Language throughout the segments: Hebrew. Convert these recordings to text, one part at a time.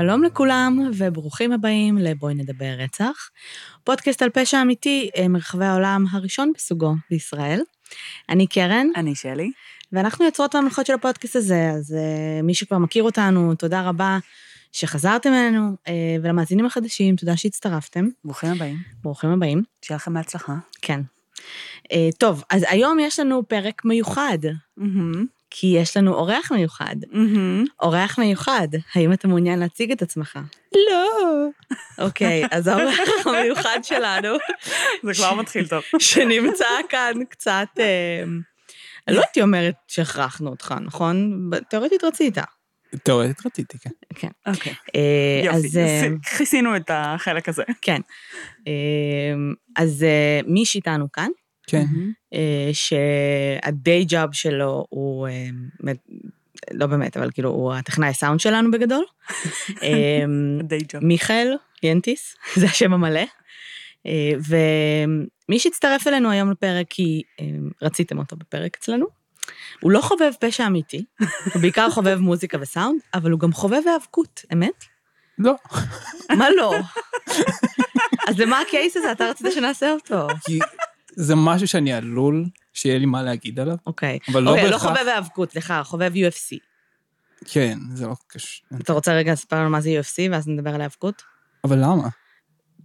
שלום לכולם וברוכים הבאים לבואי נדבר רצח, פודקאסט על פשע אמיתי אה, מרחבי העולם הראשון בסוגו בישראל. אני קרן. אני שלי. ואנחנו יוצרות המלכות של הפודקאסט הזה, אז uh, מי שכבר מכיר אותנו, תודה רבה שחזרתם אלינו, uh, ולמאזינים החדשים, תודה שהצטרפתם. ברוכים הבאים. ברוכים הבאים. שיהיה לכם בהצלחה. כן. Uh, טוב, אז היום יש לנו פרק מיוחד. Mm-hmm. כי יש לנו אורח מיוחד. Mm-hmm. אורח מיוחד, האם אתה מעוניין להציג את עצמך? לא. אוקיי, אז האורח המיוחד שלנו... זה כבר מתחיל טוב. שנמצא כאן קצת... אה, לא הייתי אומרת שהכרחנו אותך, נכון? תאורטית רצית. תאורטית רציתי, כן. כן. אוקיי. אה, יופי, אז... אה, כיסינו את החלק הזה. כן. אז מי שאיתנו כאן? כן. אה, שהדיי ג'אב שלו הוא, אה, לא באמת, אבל כאילו, הוא הטכנאי סאונד שלנו בגדול. אה, די ג'וב. מיכאל ינטיס, זה השם המלא. אה, ומי שהצטרף אלינו היום לפרק, כי אה, רציתם אותו בפרק אצלנו, הוא לא חובב פשע אמיתי, הוא בעיקר חובב מוזיקה וסאונד, אבל הוא גם חובב היאבקות, אמת? לא, מה לא? אז למה הקייס הזה? אתה רצית שנעשה אותו. כי זה משהו שאני עלול שיהיה לי מה להגיד עליו. אוקיי. אבל לא אוקיי, לא בהכרח- חובב היאבקות, סליחה, חובב UFC. כן, זה לא קשור. אתה רוצה רגע לספר לנו מה זה UFC, ואז נדבר על היאבקות? אבל למה?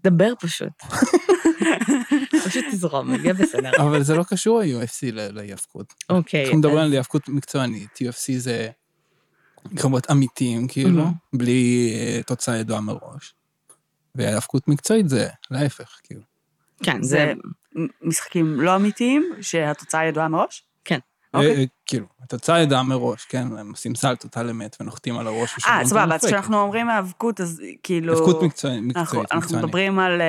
דבר פשוט. פשוט תזרום, יהיה בסדר. אבל זה לא קשור ה-UFC ל- להיאבקות. אוקיי. אנחנו מדברים על היאבקות מקצוענית, UFC זה קרבות אמיתיים, כאילו, מהמם. בלי אה, תוצאה ידועה מראש. והיאבקות מקצועית זה להפך, כאילו. כן, זה... משחקים לא אמיתיים, שהתוצאה ידועה מראש? כן. אוקיי. אה, כאילו, התוצאה ידועה מראש, כן, הם עושים סלטות על אמת ונוחתים על הראש. אה, סבבה, אז. כשאנחנו אומרים האבקות, אז כאילו... היאבקות מקצועית, אנחנו- מקצועית, אנחנו מקצוענית. מדברים על...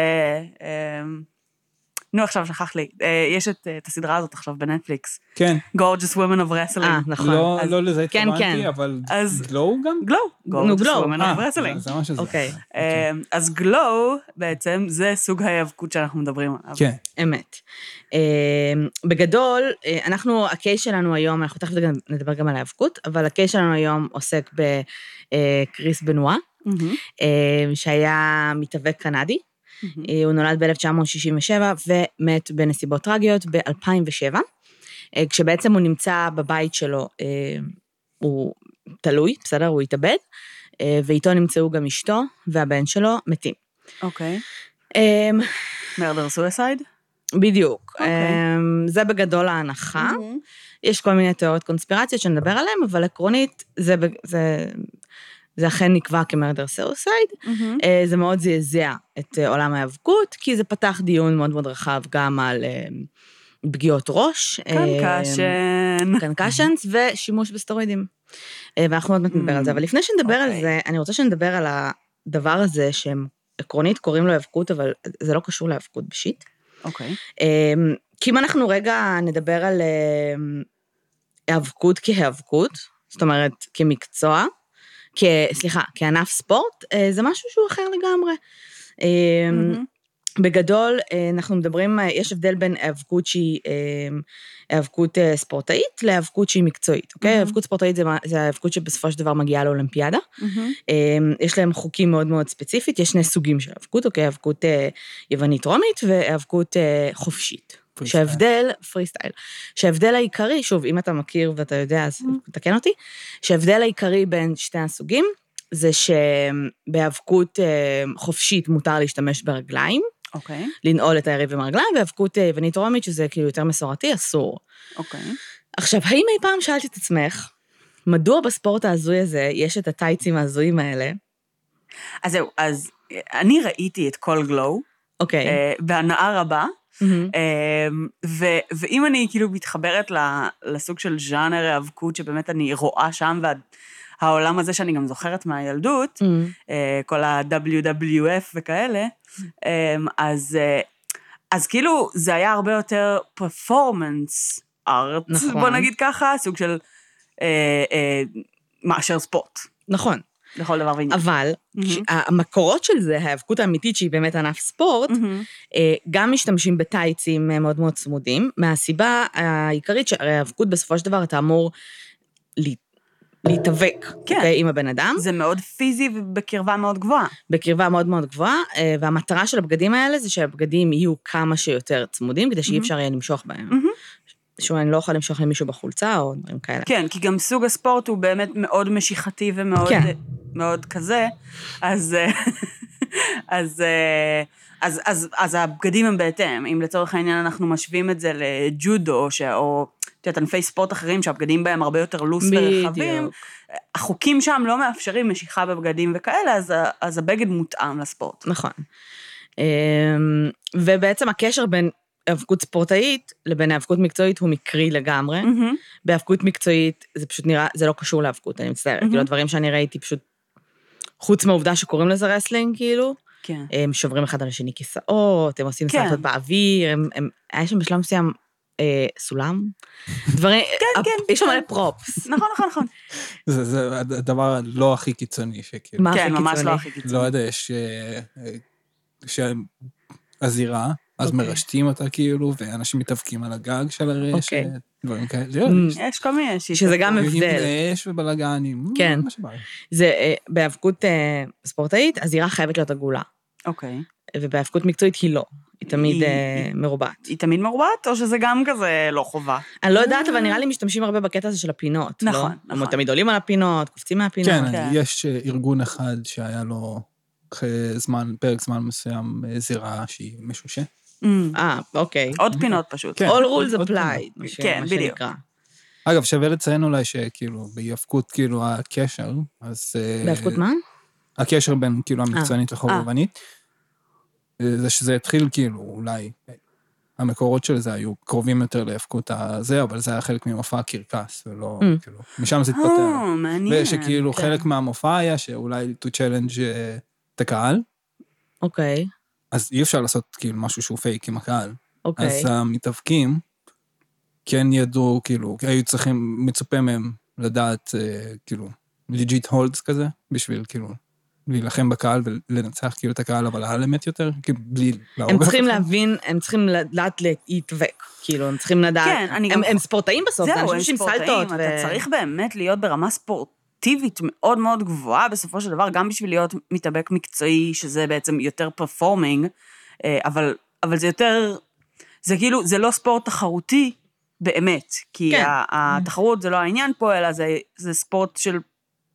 אה, אה, נו, עכשיו שכח לי. אה, יש את את הסדרה הזאת עכשיו בנטפליקס, כן, Gorgeous Women of Wrestling. אה, נכון. לא, אז- לא לזה כן, התכוונתי, כן. אבל אז- גלו גם? גלו. נו, Gorgeous גלו. Women אה, of Wrestling. זה- מה שזה. אוקיי. אה, אז גלו, בעצם, זה סוג ההיאבקות שאנחנו מדברים עליו. כן. אמת. אה, בגדול, אה, אנחנו, הקייס שלנו היום, אנחנו תכף גם נדבר גם על ההיאבקות, אבל הקייס שלנו היום עוסק בקריס בנואה, אה, שהיה מתאבק קנדי. מהמם. אה, הוא נולד ב-1967 ומת בנסיבות טרגיות ב-2007, כשבעצם הוא נמצא בבית שלו, אה, הוא תלוי, בסדר? הוא התאבד, אה, ואיתו נמצאו גם אשתו והבן שלו מתים. אוקיי. אה, murder suicide? בדיוק. אוקיי. אה, זה בגדול ההנחה. יש כל מיני תיאוריות קונספירציות שנדבר עליהן, אבל עקרונית, זה, זה, זה אכן נקבע כ murder suicide. מהמם. אה, זה מאוד זעזע את אה, עולם ההיאבקות, כי זה פתח דיון מאוד מאוד רחב גם על אה, פגיעות ראש. אה, קנקשן. קנקשנס ושימוש בסטרואידים. ואנחנו עוד מעט נדבר על זה, אבל לפני שנדבר על אוקיי. זה, אני רוצה שנדבר על הדבר הזה שהם עקרונית קוראים לו היאבקות, אבל זה לא קשור להיאבקות בשיט. אוקיי. אמ, כי אם אנחנו רגע נדבר על אמ, היאבקות כהיאבקות, זאת אומרת, כמקצוע, כ... סליחה, כענף ספורט, אה, זה משהו שהוא אחר לגמרי. אמ, מהמם. בגדול, אה, אנחנו מדברים, אה, יש הבדל בין היאבקות שהיא היאבקות אה, ספורטאית להיאבקות שהיא מקצועית, אוקיי? מהמם. היאבקות ספורטאית זה זה ההיאבקות שבסופו של דבר מגיעה לאולימפיאדה. אמ, יש להם חוקים מאוד מאוד ספציפית, יש שני סוגים של היאבקות, אוקיי? היאבקות אה, יוונית-רומית והיאבקות אה, חופשית. פרי שההבדל, פרי סטייל, שההבדל העיקרי, שוב, אם אתה מכיר ואתה יודע, אז Mm. תקן אותי, שההבדל העיקרי בין שתי הסוגים, זה שבהיאבקות אה, חופשית מותר להשתמש ברגליים, אוקיי. לנעול את היריב עם הרגליים, והיאבקות אה, יוונית-רומית, שזה כאילו יותר מסורתי, אסור. אוקיי. עכשיו, האם אי פעם שאלת את עצמך, מדוע בספורט ההזוי הזה יש את הטייצים ההזויים האלה? אז זהו, אז אני ראיתי את כל גלו, אוקיי. אה, בהנאה רבה, מהמם. אמ, ו- ואם אני כאילו מתחברת לסוג של ז'אנר היאבקות שבאמת אני רואה שם, והעולם הזה שאני גם זוכרת מהילדות. אה, כל ה-WWF וכאלה, אמ, אז, אה, אז כאילו זה היה הרבה יותר פרפורמנס ארט, נכון. בוא נגיד ככה, סוג של אה, מאשר ספורט, נכון, לכל דבר ועניין. אבל. כש- המקורות של זה, ההיאבקות האמיתית שהיא באמת ענף ספורט. אה, גם משתמשים בטייצים אה, מאוד מאוד צמודים, מהסיבה העיקרית שהרי ההיאבקות בסופו של דבר אתה אמור להתאבק, כן. אוקיי, עם הבן אדם, זה מאוד פיזי ובקרבה מאוד גבוהה. בקרבה מאוד מאוד גבוהה, אה, והמטרה של הבגדים האלה זה שהבגדים יהיו כמה שיותר צמודים, כדי שאי מהמם. אפשר יהיה למשוך בהם. שהוא אני לא יכול למשוך למישהו בחולצה או דברים כאלה. כן, כי גם סוג הספורט הוא באמת מאוד משיכתי ומאוד כן. מאוד כזה, אז, אה, אז, אה, אז, אז, אז הבגדים הם בהתאם. אם לצורך העניין אנחנו משווים את זה לג'ודו, ש... או את יודעת, ענפי ספורט אחרים שהבגדים בהם הרבה יותר loose ורחבים. החוקים שם לא מאפשרים משיכה בבגדים וכאלה, אז, אז הבגד מותאם לספורט. נכון. אמ, ובעצם הקשר בין היאבקות ספורטאית לבין היאבקות מקצועית הוא מקרי לגמרי. מהמם. בהיאבקות מקצועית זה פשוט נראה, זה לא קשור להיאבקות, אני מצטערת. מהמם. כאילו, הדברים שאני ראיתי פשוט, חוץ מהעובדה שקוראים לזה wrestling, כאילו, כן. הם שוברים אחד על השני כיסאות, הם עושים כן. סלטות באוויר, הם, הם, היה שם בשלב מסוים אה, סולם. דברים, כן, כן, יש שם כן. מלא פרופס. נכון, נכון, נכון. זה, זה הדבר הלא הכי קיצוני שכאילו. מה הכי כן, ממש קיצוני? לא הכי קיצוני. לא יודע, יש... אה, אה, שהזירה, אז אוקיי. מרשתים אותה כאילו, ואנשים מתאבקים על הגג של הרשת, אוקיי. דברים כאלה. Mm. יש כל מיני שיטות. שזה גם עם הבדל. אש ובלאגנים. כן. מה שבא. זה אה, בהיאבקות אה, ספורטאית, הזירה חייבת להיות עגולה, אוקיי. ובהיאבקות מקצועית היא לא. היא תמיד היא- אה, היא- מרובעת. היא תמיד מרובעת, או שזה גם כזה לא חובה? אני לא יודעת, אבל נראה לי משתמשים הרבה בקטע הזה של הפינות. לא? נכון, הם נכון. תמיד עולים על הפינות, קופצים מהפינות. כן, כן. יש אה, ארגון אחד שהיה לו אחרי זמן, פרק זמן מסוים, אה, זירה שהיא משושה. אה, אוקיי. עוד פינות פשוט. כן. All rules ש- כן, בדיוק. אגב, שווה לציין אולי שכאילו, בהיאבקות, כאילו, הקשר, אז... אה, בהיאבקות מה? הקשר בין, כאילו, המקצוענית לחובבנית, אה, זה שזה התחיל, כאילו, אולי, המקורות של זה היו קרובים יותר להיאבקות הזה, אבל זה היה חלק ממופע הקרקס, ולא, Mm. כאילו, משם זה התפתח. אה, מעניין. ושכאילו כן. חלק מהמופע היה שאולי to challenge אה, את הקהל, אוקיי, אז אי אפשר לעשות כאילו משהו שהוא פייק עם הקהל. אוקיי. אז המתאבקים כן ידעו, כאילו, היו צריכים, מצופה מהם לדעת, אה, כאילו, legit holds כזה, בשביל כאילו להילחם בקהל ולנצח כאילו את הקהל, אבל על אמת יותר, כאילו, בלי להרוג הם צריכים. להבין, הם צריכים לדעת להתאבק. כאילו, הם צריכים לדעת... כן, אני הם- גם- הם ספורטאים בסוף, זה זהו, הם אנשים שעושים ספורטאים, סלטות. אתה צריך באמת להיות ברמה ספורטיבית מאוד מאוד גבוהה בסופו של דבר, גם בשביל להיות מתאבק מקצועי, שזה בעצם יותר פרפורמינג, אה, אבל, אבל זה יותר, זה כאילו, זה לא ספורט תחרותי באמת, כי כן. התחרות זה לא העניין פה, אלא זה, זה ספורט של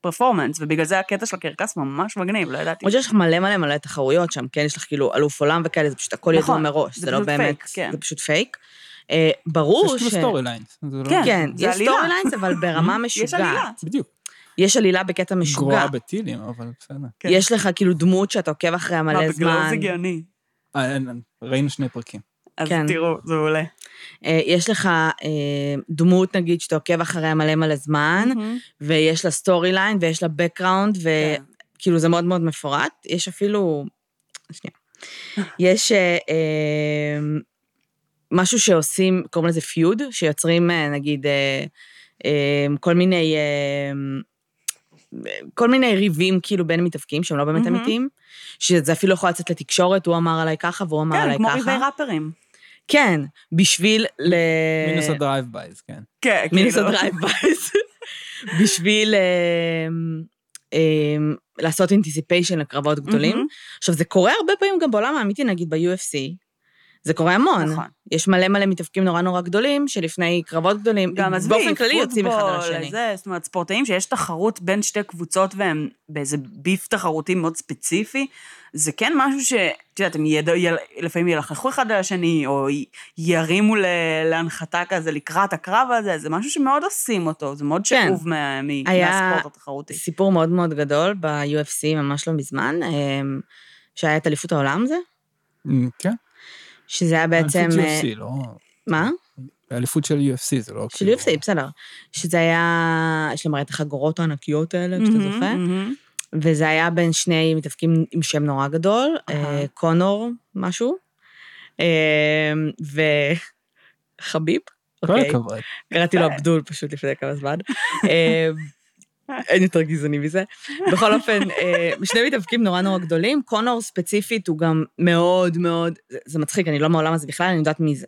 performance, ובגלל זה הקטע של הקרקס ממש מגניב, לא ידעתי. למרות שיש לך מלא מלא מלא תחרויות שם, כן, יש לך כאילו אלוף עולם וכאלה, זה פשוט הכל ידוע נכון, מראש, זה זה לא באמת, פייק, כן. זה פשוט פייק. אה, ברור יש כאילו ש... storylines. כן. כן, יש. storylines, אבל ברמה יש עלילה. משוגעת. בדיוק. יש עלילה בקטע משוגע. גרועה בטילים, אבל בסדר. כן. יש לך כאילו דמות שאתה עוקב אחריה מלא בגלל זמן. זה גאוני. אה, ראינו שני פרקים. אז כן. תראו, זה מעולה. אה, יש לך אה, דמות, נגיד, שאתה עוקב אחריה מלא מלא זמן, מהמם. ויש לה storyline, ויש לה background, כן. וכאילו זה מאוד מאוד מפורט. יש אפילו... שנייה. יש אה, אה, משהו שעושים, קוראים לזה feud, שיוצרים, נגיד, אה, אה, כל מיני... כל מיני ריבים כאילו בין מתאבקים שהם לא באמת מהמם. אמיתיים, שזה אפילו יכול לצאת לתקשורת, הוא אמר עליי ככה והוא אמר כן, עליי כמו ככה. ריבי ראפרים. כן, בשביל ל... מינוס ה drive-bys, כן. כן, מינוס כאילו. ה drive-bys. בשביל אה, אה, לעשות anticipation לקרבות גדולים. עכשיו, זה קורה הרבה פעמים גם בעולם האמיתי, נגיד ב-UFC. זה קורה המון. נכון. יש מלא מלא מתאבקים נורא נורא גדולים, שלפני קרבות גדולים, גם עזבי, באופן כללי יוצאים אחד על השני. זה, זאת אומרת, ספורטאים שיש תחרות בין שתי קבוצות והם באיזה beef תחרותי מאוד ספציפי, זה כן משהו ש... את יודעת, הם יד... יל... לפעמים ילחכו אחד על השני, או י... ירימו ל... להנחתה כזה לקראת הקרב הזה, זה משהו שמאוד עושים אותו, זה מאוד כן. שאוב מה... מ... היה- מהספורט התחרותי. סיפור מאוד מאוד גדול ב-UFC ממש לא מזמן, אה, שהיה את אליפות העולם זה, אמ, כן. שזה היה בעצם... אליפות אה, UFC, לא... מה? אליפות של UFC, זה לא... של כאילו- UFC, בסדר. שזה היה, יש להם הרי את החגורות הענקיות האלה, כשאתה זוכר. וזה היה בין שני מתאבקים עם שם נורא גדול. אה, קונור משהו, אה, וחביב, כל אוקיי, הכבוד. קראתי לו אבדול פשוט לפני כמה זמן. אה, אין יותר גזעני מזה. בכל אופן, אה, שני מתאבקים נורא נורא גדולים, קונור ספציפית הוא גם מאוד מאוד, זה- מצחיק, אני לא מהעולם הזה בכלל, אני יודעת מי זה.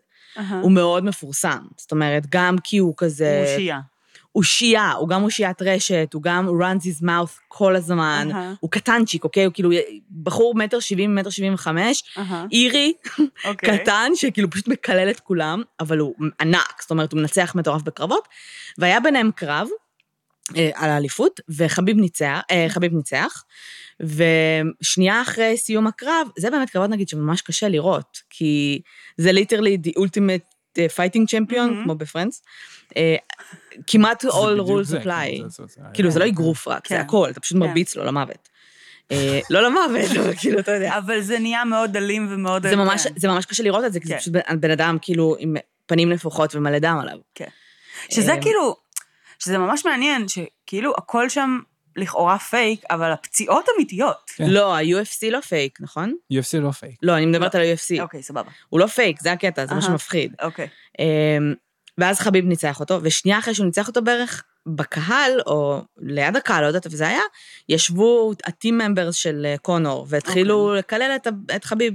הוא מאוד מפורסם, זאת אומרת, גם כי הוא כזה... הוא שיעה. אושייה, הוא גם אושיית רשת, הוא גם runs his mouth כל הזמן, אהה. הוא קטנצ'יק, אוקיי? הוא כאילו בחור מטר שבעים, מטר שבעים וחמש, אהה. אירי, אוקיי. קטן, שכאילו פשוט מקלל את כולם, אבל הוא ענק, זאת אומרת, הוא מנצח מטורף בקרבות, והיה ביניהם קרב אה, על האליפות, וחביב ניצח, אה, חביב ניצח, ושנייה אחרי סיום הקרב, זה באמת קרבות נגיד שממש קשה לראות, כי זה literally the ultimate אה, fighting champion, מהמם. כמו ב Friends, אה, כמעט all rules apply. כאילו, זה- לא היה- אגרוף רק, זה כן. הכל, אתה פשוט כן. מרביץ לו למוות. אה, לא למוות, אבל כאילו, אתה יודע. אבל זה נהיה מאוד אלים ומאוד... זה ממש, כן. קשה לראות את זה, כי זה כן. פשוט בן- אדם כאילו עם פנים נפוחות ומלא דם עליו. שזה אה, כאילו, שזה ממש מעניין, שכאילו הכל שם לכאורה פייק, אבל הפציעות אמיתיות. כן. לא, ה-UFC לא פייק, נכון? UFC לא פייק. לא, אני מדברת על ה-UFC. אוקיי, סבבה. הוא לא פייק, זה הקטע, זה מה. שמפחיד. אוקיי. אמ, ואז חביב ניצח אותו, ושנייה אחרי שהוא ניצח אותו בערך, בקהל, או ליד הקהל, לא יודעת איפה זה היה, ישבו הטים ממברס של אה, קונור, והתחילו אוקיי. לקלל את חביב.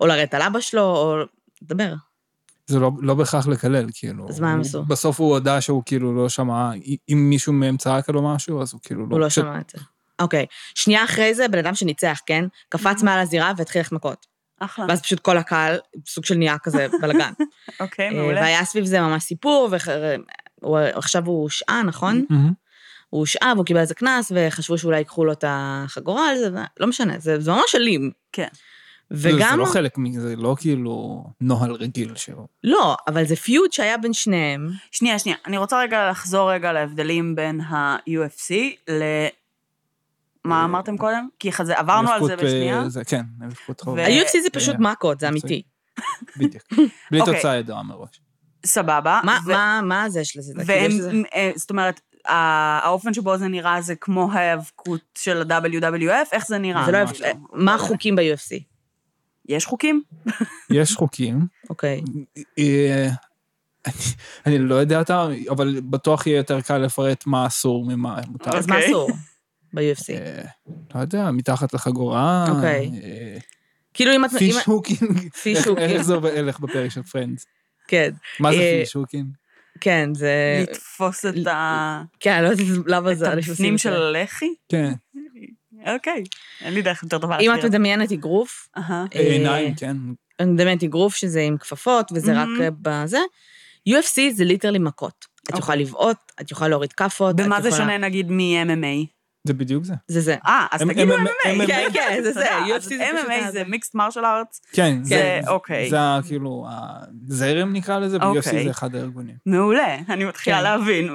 או לרדת על אבא שלו, או... דבר. זה לא, לא בהכרח לקלל, כאילו. אז מה הם הוא- עשו? בסוף הוא הודה שהוא כאילו לא שמע, אם מישהו מהם צעק עליו משהו, אז הוא כאילו לא... הוא לא פשוט- שמע את זה. אוקיי. שנייה אחרי זה, בן אדם שניצח, כן? קפץ מעל הזירה והתחיל ללכת מכות. אחלה. ואז פשוט כל הקהל, סוג של נהיה כזה בלאגן. אוקיי, אה, מעולה. והיה סביב זה ממש סיפור, ועכשיו הוא הושעה, נכון? הוא הושעה והוא קיבל איזה קנס, וחשבו שאולי ייקחו לו את החגורה על זה, לא משנה, זה, זה ממש אלים. כן. זה- וגם... זה לא חלק מזה, זה לא כאילו נוהל רגיל שלו. לא, אבל זה פיוד שהיה בין שניהם. שנייה, שנייה. אני רוצה רגע לחזור רגע להבדלים בין ה-UFC ל... מה אמרתם קודם? כי חזה, עברנו על זה אה, בשנייה. זה- כן, האבקות חוב. ה-UFC זה פשוט אה, מכות, זה אמיתי. בדיוק. בלי אוקיי. תוצאה ידועה מראש. סבבה. מה, ו- מה, מה זה יש לזה? אה, זאת אומרת, האופן שבו זה נראה זה כמו ההיאבקות של ה-WWF, איך זה נראה? זה לא... מה החוקים ב-UFC? יש חוקים? יש חוקים, אוקיי. אה, אני- אני לא יודע אותם, אבל בטוח יהיה יותר קל לפרט מה אסור ממה מותר. אז מה אוקיי. אסור ב-UFC? אה, לא יודע, מתחת לחגורה. אוקיי. אה, כאילו אם את... fish hooking. fish איך- hooking. איך זה עובד הלך בפרק של Friends? כן, מה זה fish hooking? כן, זה... לתפוס את ה... כן, אני לא יודעת למה את זה... עושים הפנים את של. הלחי? כן. אוקיי. אין לי דרך יותר טובה אם את. מדמיינת אגרוף, אהה. אה, עיניים, כן. אני מדמיינת אגרוף שזה עם כפפות, וזה רק. אה, בזה. UFC זה literally מכות. את יכולה לבעוט, את יכולה להוריד כאפות. במה זה שונה נגיד מ-MMA? זה בדיוק זה. זה זה. אה, אז תגידו MMA. כן, כן, זה זה. MMA זה mixed martial arts? כן, זה- זה, אוקיי. זה כאילו הזרם נקרא לזה, ב-UFC אוקיי. זה אחד הארגונים. מעולה, אני מתחילה כן. להבין.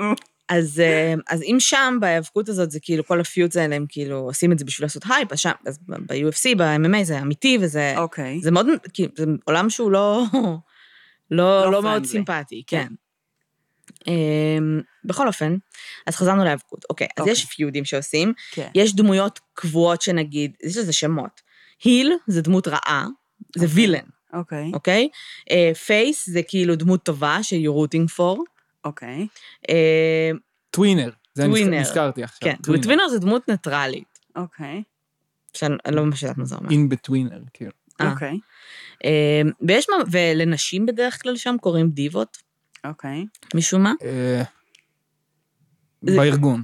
אז, אה, אז אם שם, בהיאבקות הזאת, זה כאילו, כל ה feuds האלה, הם כאילו עושים את זה בשביל לעשות הייפ, אז שם, אז ב-UFC, ב-MMA זה אמיתי, וזה אוקיי. זה מאוד, כאילו, זה עולם שהוא לא, לא, לא לא מאוד. סימפטי, כן. אמ, בכל אופן, אז חזרנו להיאבקות. אוקיי, אז אוקיי. יש פיודים שעושים, כן. יש דמויות קבועות שנגיד, יש לזה שמות. heel זה דמות רעה, זה אוקיי. villain, אוקיי. אוקיי? face זה כאילו דמות טובה, ש-you're rooting for. אוקיי. אה, tweener, זה tweener. נזכרתי עכשיו. כן, tweener זה דמות ניטרלית, אוקיי. שאני אני לא ממש יודעת מה זה אומר. אין בטווינר, כאילו. אה. אוקיי. אה, ויש, מה- ולנשים בדרך כלל שם קוראים דיבות, אוקיי. משום מה. בארגון,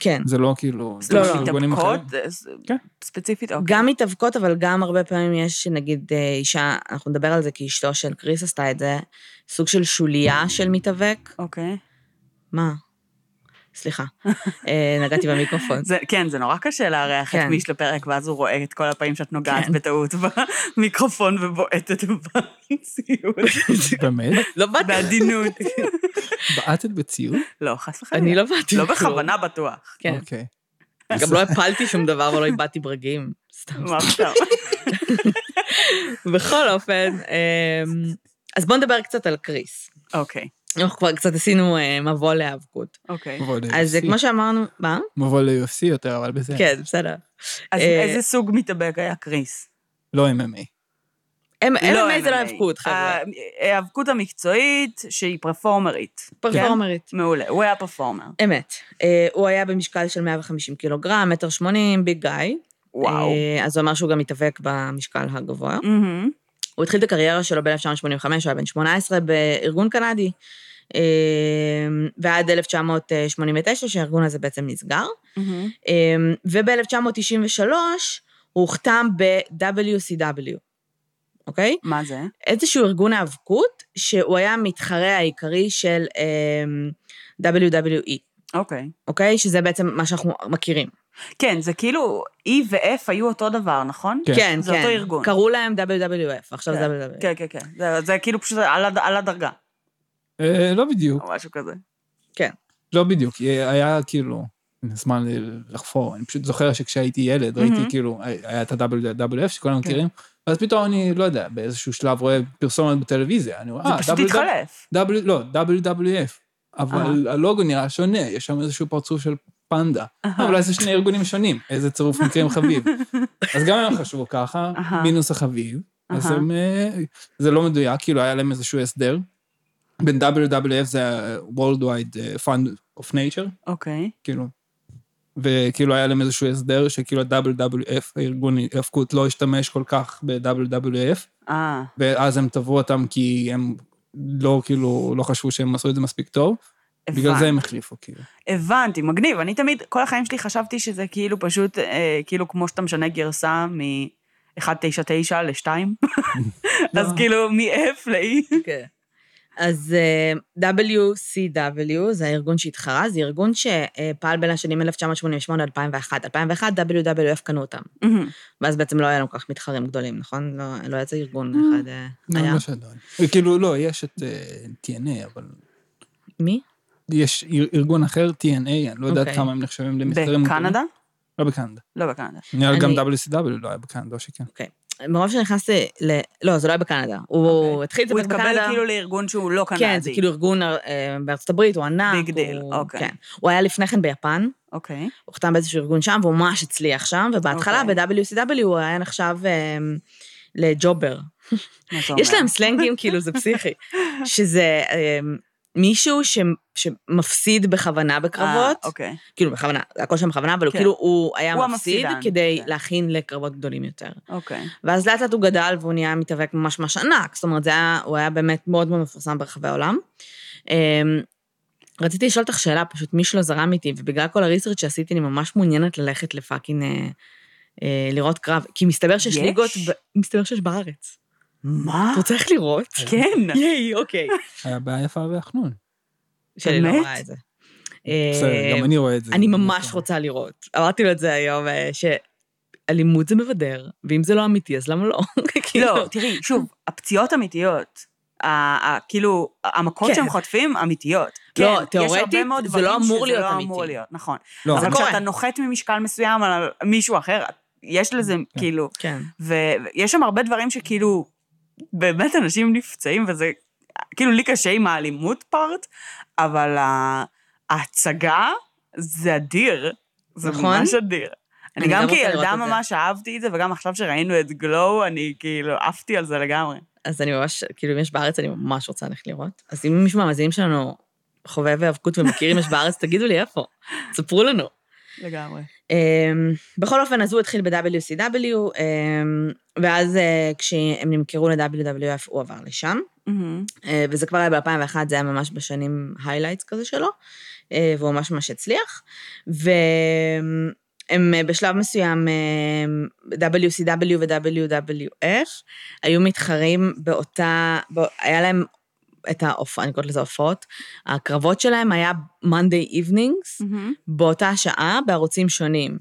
כן. זה לא כאילו... זאת לא, לא. ארגונים מתאבקות? אז- כן. ספציפית? אוקיי. גם מתאבקות, אבל גם הרבה פעמים יש, נגיד, אה, אישה, אנחנו נדבר על זה כי אשתו של קריס עשתה את זה, סוג של שוליה של מתאבק. אוקיי. מה? סליחה, אה, נגעתי במיקרופון. זה, כן, זה נורא קשה לארח את כן. מיש לפרק, ואז הוא רואה את כל הפעמים שאת נוגעת כן. בטעות במיקרופון ובועטת במציאות. באמת? לא באתי, בעדינות. בעטת בציוד? לא, חס וחלילה. אני לא באתי. לא. בכוונה בטוח. כן. אוקיי. גם לא הפלתי שום דבר ולא איבדתי ברגים. סתם. מה פתאום? בכל אופן, אמ, אז בואו נדבר קצת על קריס. אוקיי, אנחנו כבר קצת עשינו אה, מבוא להיאבקות. אוקיי. אז ל-UFC. כמו שאמרנו, מה? מבוא ל-UFC יותר, אבל בסדר. כן, בסדר. אז אה, איזה סוג מתאבק היה קריס? לא MMA. הם- MMA זה לא. האבקות, חבר'ה. ההיאבקות המקצועית שהיא פרפורמרית. פרפורמרית. מעולה, הוא היה פרפורמר. אמת. אה, הוא היה במשקל של 150 קילוגרם, מטר שמונים, ביג גיא. וואו. אה, אז הוא אמר שהוא גם מתאבק במשקל הגבוה. הוא התחיל את הקריירה שלו ב-1985, הוא היה בן 18 בארגון קנדי, אה, ועד 1989, שהארגון הזה בעצם נסגר. מהמם. וב-1993 הוא הוכתם ב-WCW, אוקיי? מה זה? איזשהו ארגון האבקות, שהוא היה המתחרה העיקרי של אמ, WWE, אוקיי. אוקיי? שזה בעצם מה שאנחנו מכירים. כן, זה כאילו, E ו-F היו אותו דבר, נכון? כן. כן, זה כן. אותו ארגון. קראו להם WWF, עכשיו כן. זה WWE. כן, כן, כן. זה- זה כאילו פשוט על על הדרגה, אה, לא בדיוק, או משהו כזה. לא בדיוק. אה, היה כאילו, זמן לחפור. אני פשוט זוכר שכשהייתי ילד, ראיתי מהמם. כאילו, היה את ה-WWF שכולם כן. מכירים, ואז פתאום אני, לא יודע, באיזשהו שלב רואה פרסומת בטלוויזיה, אני רואה, זה אה, פשוט התחלף. W, לא, WWF. אבל הלוגו נראה שונה, יש שם איזשהו פרצוף של פנדה. אולי זה שני ארגונים שונים, איזה צירוף מקרים חביב. אז גם הם חשבו ככה. מינוס החביב, אז. הם... אה, זה לא מדויק, כאילו היה להם איזשהו הסדר. בין WWF זה ה-World Wide אה, Fund of Nature, אוקיי. כאילו. וכאילו היה להם איזשהו הסדר שכאילו ה-WWF, הארגון ההאבקות, לא השתמש כל כך ב-WWF, אה, ואז הם תבעו אותם כי הם לא, כאילו, לא חשבו שהם עשו את זה מספיק טוב. בגלל הבנתי. זה הם החליפו, כאילו. הבנתי, מגניב. אני תמיד, כל החיים שלי חשבתי שזה כאילו פשוט, אה, כאילו כמו שאתה משנה גרסה מ-199 ל-2, אז כאילו מ-F ל-E. כן. אז אה, WCW זה הארגון שהתחרה, זה ארגון שפעל בין השנים 1988 2001. 2001 WWF קנו אותם. ואז בעצם לא היה לנו כל כך מתחרים גדולים, נכון? לא, לא היה איזה ארגון אחד אה, לא, היה. לא שידעתי. כאילו, לא, יש את אה, TNA, אבל מי? יש ארגון אחר, TNA, אני לא יודעת אוקיי. כמה הם נחשבים למסחרים בקנדה? לא בקנדה. לא בקנדה. נראה לי גם WCW לא היה בקנדה, או שכן. מרוב שנכנסתי ל... לא, זה לא היה בקנדה. הוא אוקיי. התחיל הוא את זה התקבל בקנדה. כאילו לארגון שהוא לא קנדי. כן, זה כאילו ארגון אה, בארצות הברית, הוא ענק. big deal, הוא- אוקיי. כן. הוא היה לפני כן ביפן, אוקיי. הוא חתם באיזשהו ארגון שם, והוא ממש הצליח שם, ובהתחלה אוקיי. ב-WCW הוא היה נחשב אה, לג'ובר. יש? להם סלנגים, כאילו, זה פסיכי. שזה אה, מישהו ש- שמפסיד בכוונה בקרבות, אה, אוקיי. כאילו בכוונה, הכל שם בכוונה, אבל כן. כאילו, הוא היה הוא מפסיד המפסידן, כדי כן. להכין לקרבות גדולים יותר. אוקיי. ואז לאט לאט הוא גדל והוא נהיה מתאבק ממש ממש ענק, זאת אומרת, היה, הוא היה באמת מאוד מאוד מפורסם ברחבי העולם. אמ, רציתי לשאול אותך שאלה, פשוט מישהו לא זרם איתי, ובגלל כל הריסרצ' שעשיתי, אני ממש מעוניינת ללכת לפאקינג אה, אה, לראות קרב, כי מסתבר שיש יש? ליגות, ב- מסתבר שיש בארץ. מה? אתה רוצה איך לראות? כן. ייי, אוקיי. היה ביפה והחנון. שלי לא? רואה את זה. בסדר, אה, גם אני רואה את זה. אני ממש רוצה לראות. אמרתי לו את זה היום, אה, שאלימות זה מבדר, ואם זה לא אמיתי, אז למה לא? כאילו, לא, תראי, שוב, הפציעות אמיתיות. כאילו, המכות כן. שהם חוטפים, אמיתיות. לא, כן, יש תיאורטית, הרבה מאוד זה דברים לא אמור שזה להיות לא אמיתי. אמור להיות, נכון. לא, אבל זה קורה. כשאתה נוחת ממשקל מסוים על מישהו אחר, יש לזה, כאילו, כן. ויש שם הרבה דברים שכאילו, באמת אנשים נפצעים, וזה, כאילו, לי קשה עם האלימות פארט, אבל ההצגה זה אדיר. זה נכון? ממש אדיר. אני גם כילדה. ממש אהבתי את זה, וגם עכשיו שראינו את גלו, אני כאילו עפתי על זה לגמרי. אז אני ממש, כאילו, אם יש בארץ, אני ממש רוצה ללכת לראות. אז אם מישהו מהמאזינים שלנו חובב האבקות ומכיר אם יש בארץ, תגידו לי איפה. ספרו לנו. לגמרי. Um, בכל אופן, אז הוא התחיל ב-WCW, um, ואז uh, כשהם נמכרו ל-WWF, הוא עבר לשם. Uh, וזה כבר היה ב-2001, זה היה ממש בשנים highlights כזה שלו, uh, והוא ממש ממש הצליח. והם uh, בשלב מסוים, uh, WCW ו-WWF, היו מתחרים באותה, בא, היה להם את ההופעה, אני קוראת לזה הופעות, הקרבות שלהם היה Monday evenings, באותה שעה בערוצים שונים.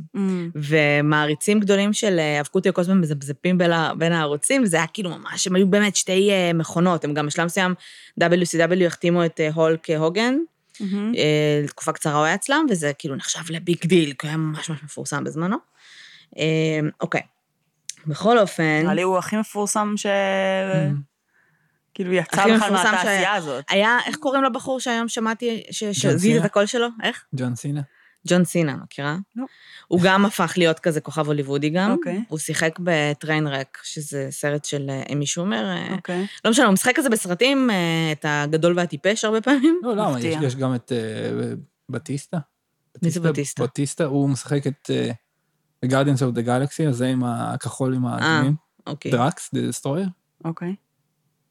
ומעריצים גדולים של אה, האבקות היו כל הזמן מזפזפים בין הערוצים, וזה היה כאילו ממש, הם היו באמת שתי אה, מכונות, הם גם בשלב מסוים, WCW החתימו את אה, הולק הוגן, אה, לתקופה קצרה הוא היה אצלם, וזה כאילו נחשב לביג דיל, כי הוא היה ממש ממש מפורסם בזמנו. אוקיי. בכל אופן, נראה לי הוא הכי מפורסם ש... כאילו יצא בכלל מפורסם מהתעשייה שהיה. הזאת. היה, איך קוראים לבחור שהיום שמעתי, ש- ג'ון שזיהית את? הקול שלו? איך? ג'ון סינה. ג'ון סינה, מכירה? לא. הוא גם הפך להיות כזה כוכב הוליוודי גם. אוקיי. הוא שיחק בטריינרק, שזה סרט של אה, אמי שומר. אה, אוקיי. לא משנה, הוא משחק כזה בסרטים, אה, את הגדול והטיפש הרבה פעמים. לא, למה? יש. יש גם את אה, בטיסטה. מי זה בטיסטה? בטיסטה, הוא משחק את אה, The Guardians of the Galaxy, הזה עם הכחול עם האדומים. אוקיי. דראקס, The Destroyer. אוקיי.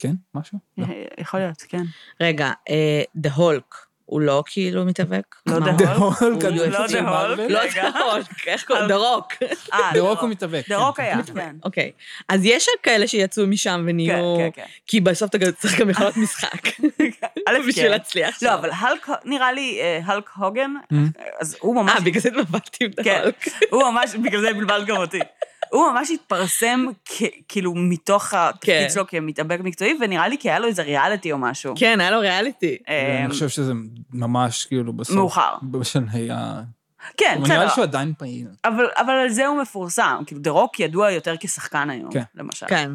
כן? משהו? לא. יכול להיות, כן. רגע, אה, The Hulk, הוא לא כאילו מתאבק? לא? The Hulk? Hulk, לא Hulk. מארוול? לא. The Hulk, איך קוראים? Rock. אה, The Rock הוא מתאבק. The כן. רוק היה, כן. אוקיי. אז יש כאלה שיצאו משם ונהיו... כן, כן, כי בסוף אתה צריך גם יכולות משחק. כן. א', בשביל כן. להצליח. לא. אבל הלק, נראה לי, אה, הלק הוגן, Mm. אז הוא ממש... אה, בגלל זה התבלבלתי עם The כן, Hulk. הוא ממש, בגלל זה בלבל גם אותי. הוא ממש התפרסם כ- כאילו מתוך התפקיד כן. שלו כמתאבק מקצועי, ונראה לי כי היה לו איזה ריאליטי או משהו. כן, היה לו ריאליטי. אה, אני חושב שזה ממש כאילו בסוף. מאוחר. בשלהי ה... כן, אבל נראה לי בסדר, שהוא עדיין פעיל. אבל אבל על זה הוא מפורסם. כאילו, דה רוק ידוע יותר כשחקן היום, כן. למשל. כן.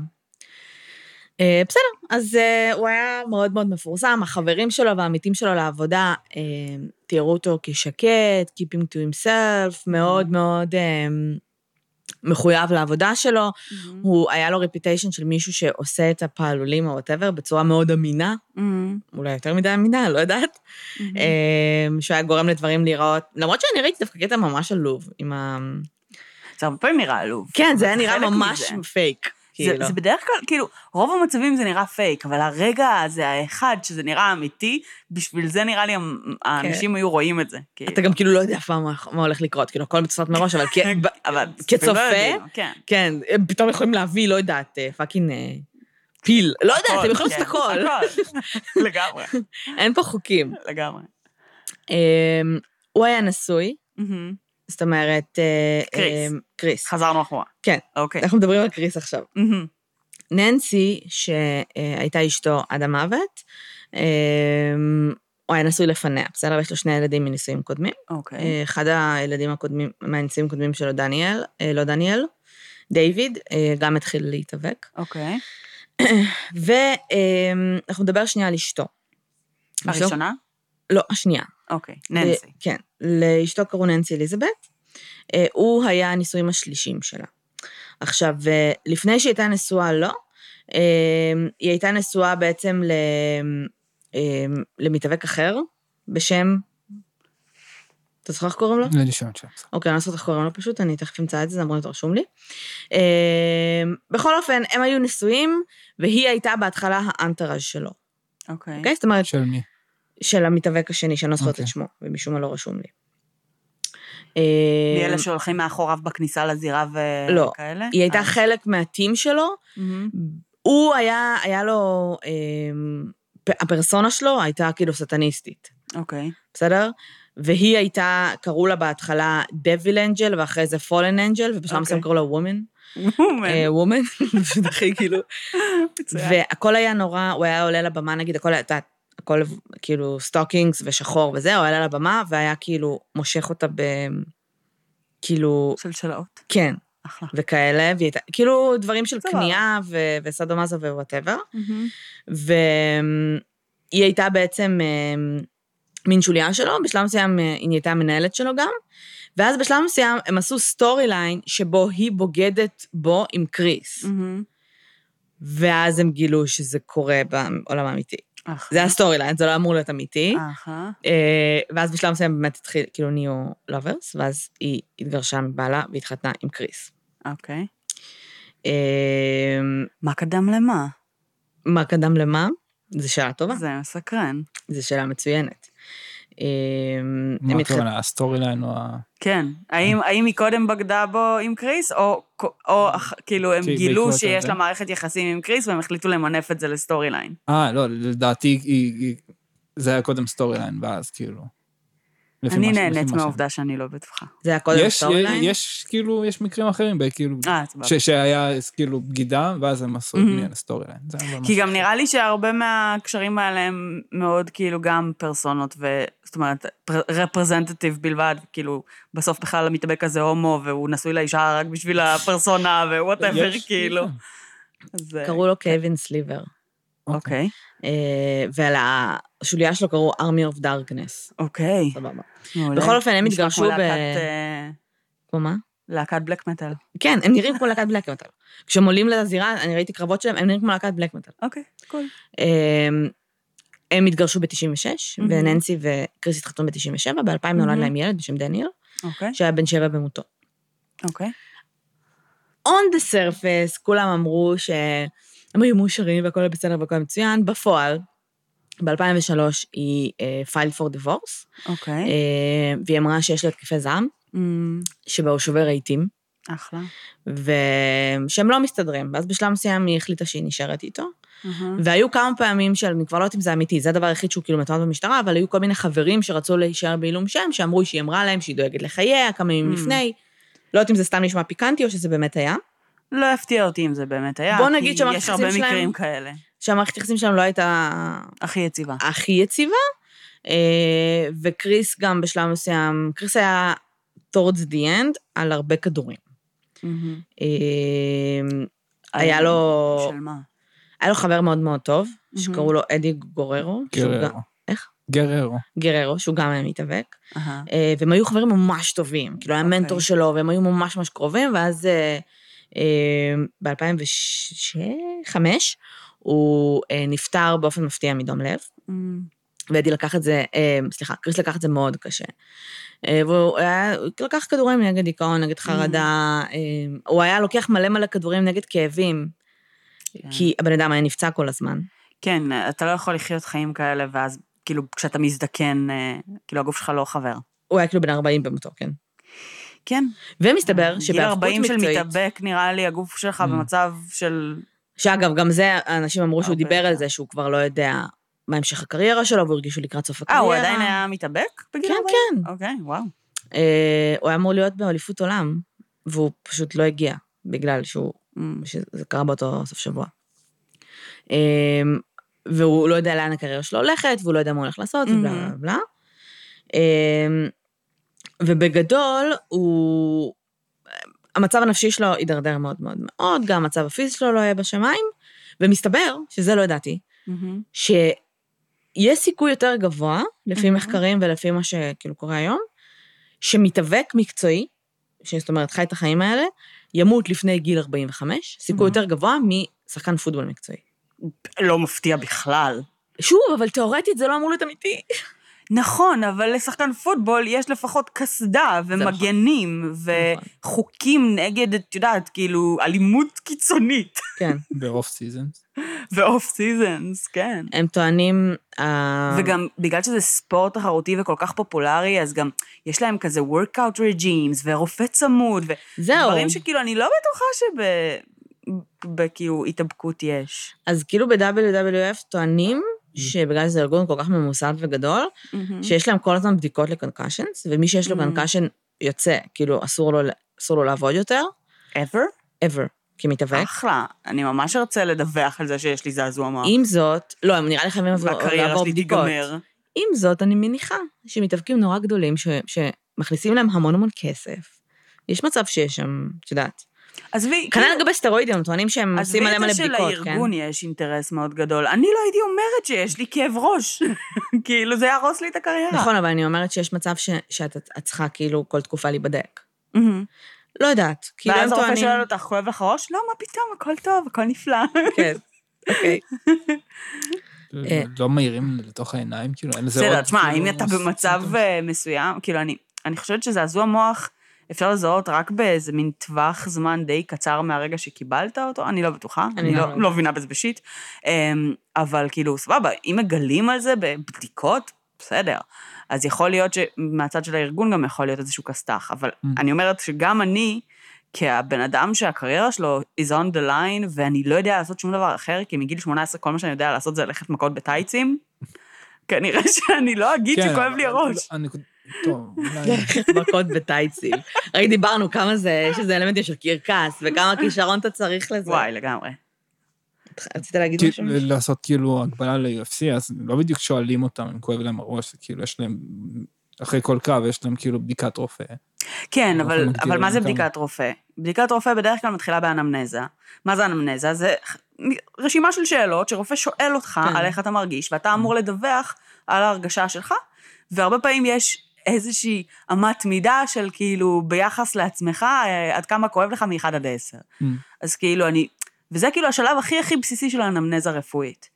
אה, בסדר, אז אה, הוא היה מאוד מאוד מפורסם, החברים שלו והעמיתים שלו לעבודה אה, תיארו אותו כשקט, keeping to himself, מאוד מאוד אה, מחויב לעבודה שלו. מהמם. הוא, היה לו reputation של מישהו שעושה את הפעלולים או whatever בצורה מאוד אמינה, מהמם. אולי יותר מדי אמינה, לא יודעת, מהמם. אה, שהוא היה גורם לדברים להיראות, למרות שאני ראיתי דווקא קטע ממש עלוב, עם ה... זה הרבה פעמים נראה עלוב. כן, זה היה נראה ממש מזה. פייק. זה, כאילו. זה בדרך כלל, כאילו, רוב המצבים זה נראה פייק, אבל הרגע הזה, האחד, שזה נראה אמיתי, בשביל זה נראה לי האנשים היו רואים את זה. כאילו. אתה גם כאילו לא יודע אף פעם מה מה הולך לקרות, כאילו הכל מצוות מראש, אבל כ- ב- אבל כצופה, לא יודעים, כן. כן, פתאום יכולים להביא, לא יודעת, אה, fucking אה, פיל, לא יודעת, הם יכולים לעשות כן, הכל, הכל. לגמרי, אין פה חוקים. לגמרי. אה, הוא היה נשוי. זאת אומרת... אה, קריס. אה, קריס. חזרנו אחורה. כן. אוקיי. אנחנו מדברים על קריס עכשיו. ננסי, שהייתה אשתו עד המוות, אה, הוא היה נשוי לפניה, בסדר? ויש לו שני ילדים מנישואים קודמים. אוקיי. אה, אחד הילדים הקודמים, מהנישואים הקודמים שלו, דניאל, לא דניאל, דיוויד, גם התחיל להתאבק. אוקיי. ואנחנו נדבר שנייה על אשתו. הראשונה? לא, השנייה. אוקיי. ננסי. כן. לאשתו קראו ננסי אליזבת. אה, הוא היה הנישואים השלישים שלה. עכשיו, אה, לפני שהיא הייתה נשואה לו, אה, היא הייתה נשואה בעצם ל... למתאבק אחר, בשם... אתה זוכר איך קוראים לו? לא לישון שם. אוקיי, אני לא זוכרת איך קוראים לו פשוט, אני תכף אמצא את זה, זה אמור להיות רשום לי. בכל אופן, הם היו נשואים, והיא הייתה בהתחלה האנטראז' שלו. אוקיי. אוקיי? זאת אומרת, של מי? של המתאבק השני, שאני לא זוכרת אוקיי. את שמו, ומשום מה לא רשום לי. מאלה שהולכים מאחוריו בכניסה לזירה לא. וכאלה? היא הייתה אה. חלק מהטים שלו. הוא היה, היה לו, פ- הפרסונה שלו הייתה כאילו סטניסטית, אוקיי. בסדר? והיא הייתה, קראו לה בהתחלה דביל אנג'ל, ואחרי זה פולן אנג'ל, ובשלב אוקיי. מסוים קראו לה וומן. Woman. Woman, הכי כאילו. והכל היה נורא, הוא היה עולה לבמה, נגיד, הכל היה, את יודעת, הכל כאילו stockings ושחור וזה, הוא עלה לבמה, והיה כאילו מושך אותה ב... כאילו, שלשלאות. כן, אחלה. וכאלה, והיא הייתה, כאילו דברים של. קנייה ו- וסדומזו ו whatever. והיא הייתה בעצם אה, מין שוליה שלו, בשלב מסוים אה, היא נהייתה המנהלת שלו גם, ואז בשלב מסוים הם עשו storyline שבו היא בוגדת בו עם קריס. ואז הם גילו שזה קורה בעולם האמיתי. זה היה storyline, זה לא אמור להיות אמיתי. אה, ואז בשלב מסוים באמת התחיל, כאילו נהיו lovers, ואז היא התגרשה מבעלה והתחתנה עם קריס. אוקיי. אה, מה קדם למה? מה קדם למה? זו שאלה טובה, זה מסקרן. זו שאלה מצוינת. אה, מה התח- הכוונה, ה storyline או ה... כן. האם היא קודם בגדה בו עם קריס, או כאילו הם גילו שיש. לה מערכת יחסים עם קריס, והם החליטו למנף את זה ל storyline? אה, לא, לדעתי זה היה קודם storyline, ואז כאילו... אני נהנית מהעובדה שאני לא בטוחה. זה היה קודם יש, storyline? יש כאילו, יש מקרים אחרים, כאילו, אה, שהיה כאילו בגידה, ואז הם עשו את על ה storyline. כי גם נראה לי שהרבה מהקשרים האלה הם מאוד כאילו גם פרסונות. זאת אומרת, representative בלבד, כאילו, בסוף בכלל המתאבק הזה הומו, והוא נשוי לאישה רק בשביל הפרסונה, ו whatever, כאילו. כן. אה, קראו לו קווין סאליבן. אוקיי, אה, ועל השוליה שלו קראו Army of Darkness. אוקיי. סבבה. בכל אופן, הם התגרשו ב- אה, כמו מה? להקת black metal. כן, הם נראים כמו להקת בלק מטאל. כשהם עולים לזירה, אני ראיתי קרבות שלהם, הם נראים כמו להקת בלק מטאל. אוקיי, קול. אמ, הם התגרשו ב-96, מהמם. וננסי וקריס התחתנו ב-97, ב-2000 נולד. להם ילד בשם דניאל, אוקיי, שהיה בן שבע במותו. אוקיי. on the surface, כולם אמרו הם היו מאושרים והכל היה בסדר והכל היה מצוין. בפועל, ב-2003 היא filed for divorce, אוקיי. אה, והיא אמרה שיש לה התקפי זעם, אמ, שבה הוא שובר רהיטים, אחלה. ושהם לא מסתדרים. ואז בשלב מסוים היא החליטה שהיא נשארת איתו. אהה. והיו כמה פעמים של, אני כבר לא יודעת אם זה אמיתי, זה הדבר היחיד שהוא כאילו מתועד במשטרה, אבל היו כל מיני חברים שרצו להישאר בעילום שם, שאמרו שהיא אמרה להם שהיא דואגת לחייה כמה ימים Mm. לפני. לא יודעת אם זה סתם נשמע פיקנטי או שזה באמת היה. לא יפתיע אותי אם זה באמת היה, בוא נגיד כי יש הרבה שלהם- מקרים כאלה. שהמערכת היחסים שלהם לא הייתה הכי יציבה. הכי יציבה, אה, וקריס גם בשלב מסוים, קריס היה towards the end על הרבה כדורים. מהמם. אה, היה לו, של מה? היה לו חבר מאוד מאוד טוב. שקראו לו אדי גוררו. גם- גררו. איך? גררו. גררו, שהוא גם היה מתאבק. אהה. אה, והם היו חברים ממש טובים, כאילו היה אוקיי. מנטור שלו, והם היו ממש ממש קרובים, ואז ב-2005 הוא אה, נפטר באופן מפתיע מדום לב, אמ, ואדי לקח את זה, אה, סליחה, קריס לקח את זה מאוד קשה. אה, והוא היה, הוא לקח כדורים נגד דיכאון, נגד חרדה, אה, הוא היה לוקח מלא מלא כדורים נגד כאבים, כן. כי הבן אדם היה נפצע כל הזמן. כן, אתה לא יכול לחיות חיים כאלה, ואז כאילו כשאתה מזדקן, אה, כאילו הגוף שלך לא חבר. הוא היה כאילו בן 40 במותו, כן. כן. ומסתבר גיל שבהיאבקות 40 של מקצועית, מתאבק, נראה לי הגוף שלך Mm. במצב של... שאגב, גם זה, האנשים אמרו שהוא דיבר על. זה, שהוא כבר לא יודע מה המשך הקריירה שלו, והוא הרגיש שהוא לקראת סוף אה, הקריירה. הוא עדיין היה מתאבק בגיל כן, 40? כן. אוקיי, וואו. אה, הוא היה אמור להיות באליפות עולם, והוא פשוט לא הגיע, בגלל שהוא, אמ, שזה קרה באותו סוף שבוע. אה, והוא לא יודע לאן הקריירה שלו הולכת, והוא לא יודע מה הוא הולך לעשות, ובלה בלה בלה. ובגדול, הוא... המצב הנפשי שלו הידרדר מאוד מאוד מאוד, גם המצב הפיזי שלו לא היה בשמיים, ומסתבר, שזה לא ידעתי, מהמם. שיש סיכוי יותר גבוה, לפי Mhm. מחקרים ולפי מה שכאילו קורה היום, שמתאבק מקצועי, זאת אומרת, חי את החיים האלה, ימות לפני גיל 45, סיכוי Mhm. יותר גבוה משחקן פוטבול מקצועי. לא מפתיע בכלל. שוב, אבל תאורטית זה לא אמור להיות אמיתי. נכון, אבל לשחקן פוטבול יש לפחות קסדה נכון. ומגנים וחוקים נגד, את יודעת, כאילו, אלימות קיצונית. כן. ב off season. ו off seasons, כן. הם טוענים... אה, וגם בגלל שזה ספורט תחרותי וכל כך פופולרי, אז גם יש להם כזה workout regimes ורופא צמוד, זהו. ודברים שכאילו אני לא בטוחה שב... בכאילו התאבקות יש. אז כאילו ב-WWF טוענים שבגלל שזה ארגון כל כך ממוסד וגדול, שיש להם כל הזמן בדיקות ל concussions, ומי שיש לו Mhm. concussion יוצא, כאילו אסור לו, אסור לו לעבוד יותר, ever? ever, כמתאבק. אחלה. אני ממש ארצה לדווח על זה שיש לי זעזוע מוח. עם זאת, לא, הם נראה לי חייבים לעבור והקריירה לעבור שלי בדיקות. תיגמר. עם זאת, אני מניחה שמתאבקים נורא גדולים, ש, שמכניסים להם המון המון כסף. יש מצב שיש שם, את יודעת. עזבי, כנראה כאילו, לגבי סטרואידים, הם טוענים שהם עושים מלא מלא עזבי את זה בדיקות, כן? שלארגון יש אינטרס מאוד גדול. אני לא הייתי אומרת שיש לי כאב ראש. כאילו, זה יהרוס לי את הקריירה. נכון, אבל אני אומרת שיש מצב ש, שאת את צריכה כאילו כל תקופה להיבדק. לא יודעת, כאילו הם ואז הרופא טוענים... שואל אותך, כואב לך ראש? לא, מה פתאום, הכל טוב, הכל נפלא. כן, אוקיי. אה. לא מאירים לתוך העיניים, כאילו, אין לזה עוד... בסדר, תשמע, כאילו, אם אתה במצב. אה, מסוים, כאילו, אני, אני חושבת שזעזוע מוח, אפשר לזהות רק באיזה מין טווח זמן די קצר מהרגע שקיבלת אותו, אני לא בטוחה, אני אני לא, לא לא מבינה בזה בשיט. אמ, אבל כאילו, סבבה, אם מגלים על זה בבדיקות, בסדר. אז יכול להיות שמהצד של הארגון גם יכול להיות איזשהו כסת"ח, אבל Mm. אני אומרת שגם אני, כבן אדם שהקריירה שלו is on the line, ואני לא יודע לעשות שום דבר אחר, כי מגיל 18 כל מה שאני יודע לעשות זה ללכת מכות בטייצים, כנראה שאני לא אגיד כן, שכואב לי הראש. הנקוד- טוב, אולי... מכות בטייצים. ראי, דיברנו כמה זה, יש איזה אלמנטים של קרקס, וכמה כישרון אתה צריך לזה. וואי, לגמרי. רצית להגיד משהו? לעשות כאילו הגבלה ל-UFC, אז לא בדיוק שואלים אותם אם כואב להם הראש, כאילו יש להם, אחרי כל קרב יש להם כאילו בדיקת רופא. כן, אבל, אבל מה זה כמה. בדיקת רופא? בדיקת רופא בדרך כלל מתחילה באנמנזה. מה זה אנמנזה? זה רשימה של שאלות שרופא שואל אותך כן. על איך אתה מרגיש, ואתה אמור לדווח על ההרגשה שלך, והרבה פעמים יש איזושהי אמת מידה של כאילו ביחס לעצמך, אה, עד כמה כואב לך מ-1 עד 10. Mm. אז כאילו אני, וזה כאילו השלב הכי הכי בסיסי של האנמנזה הרפואית.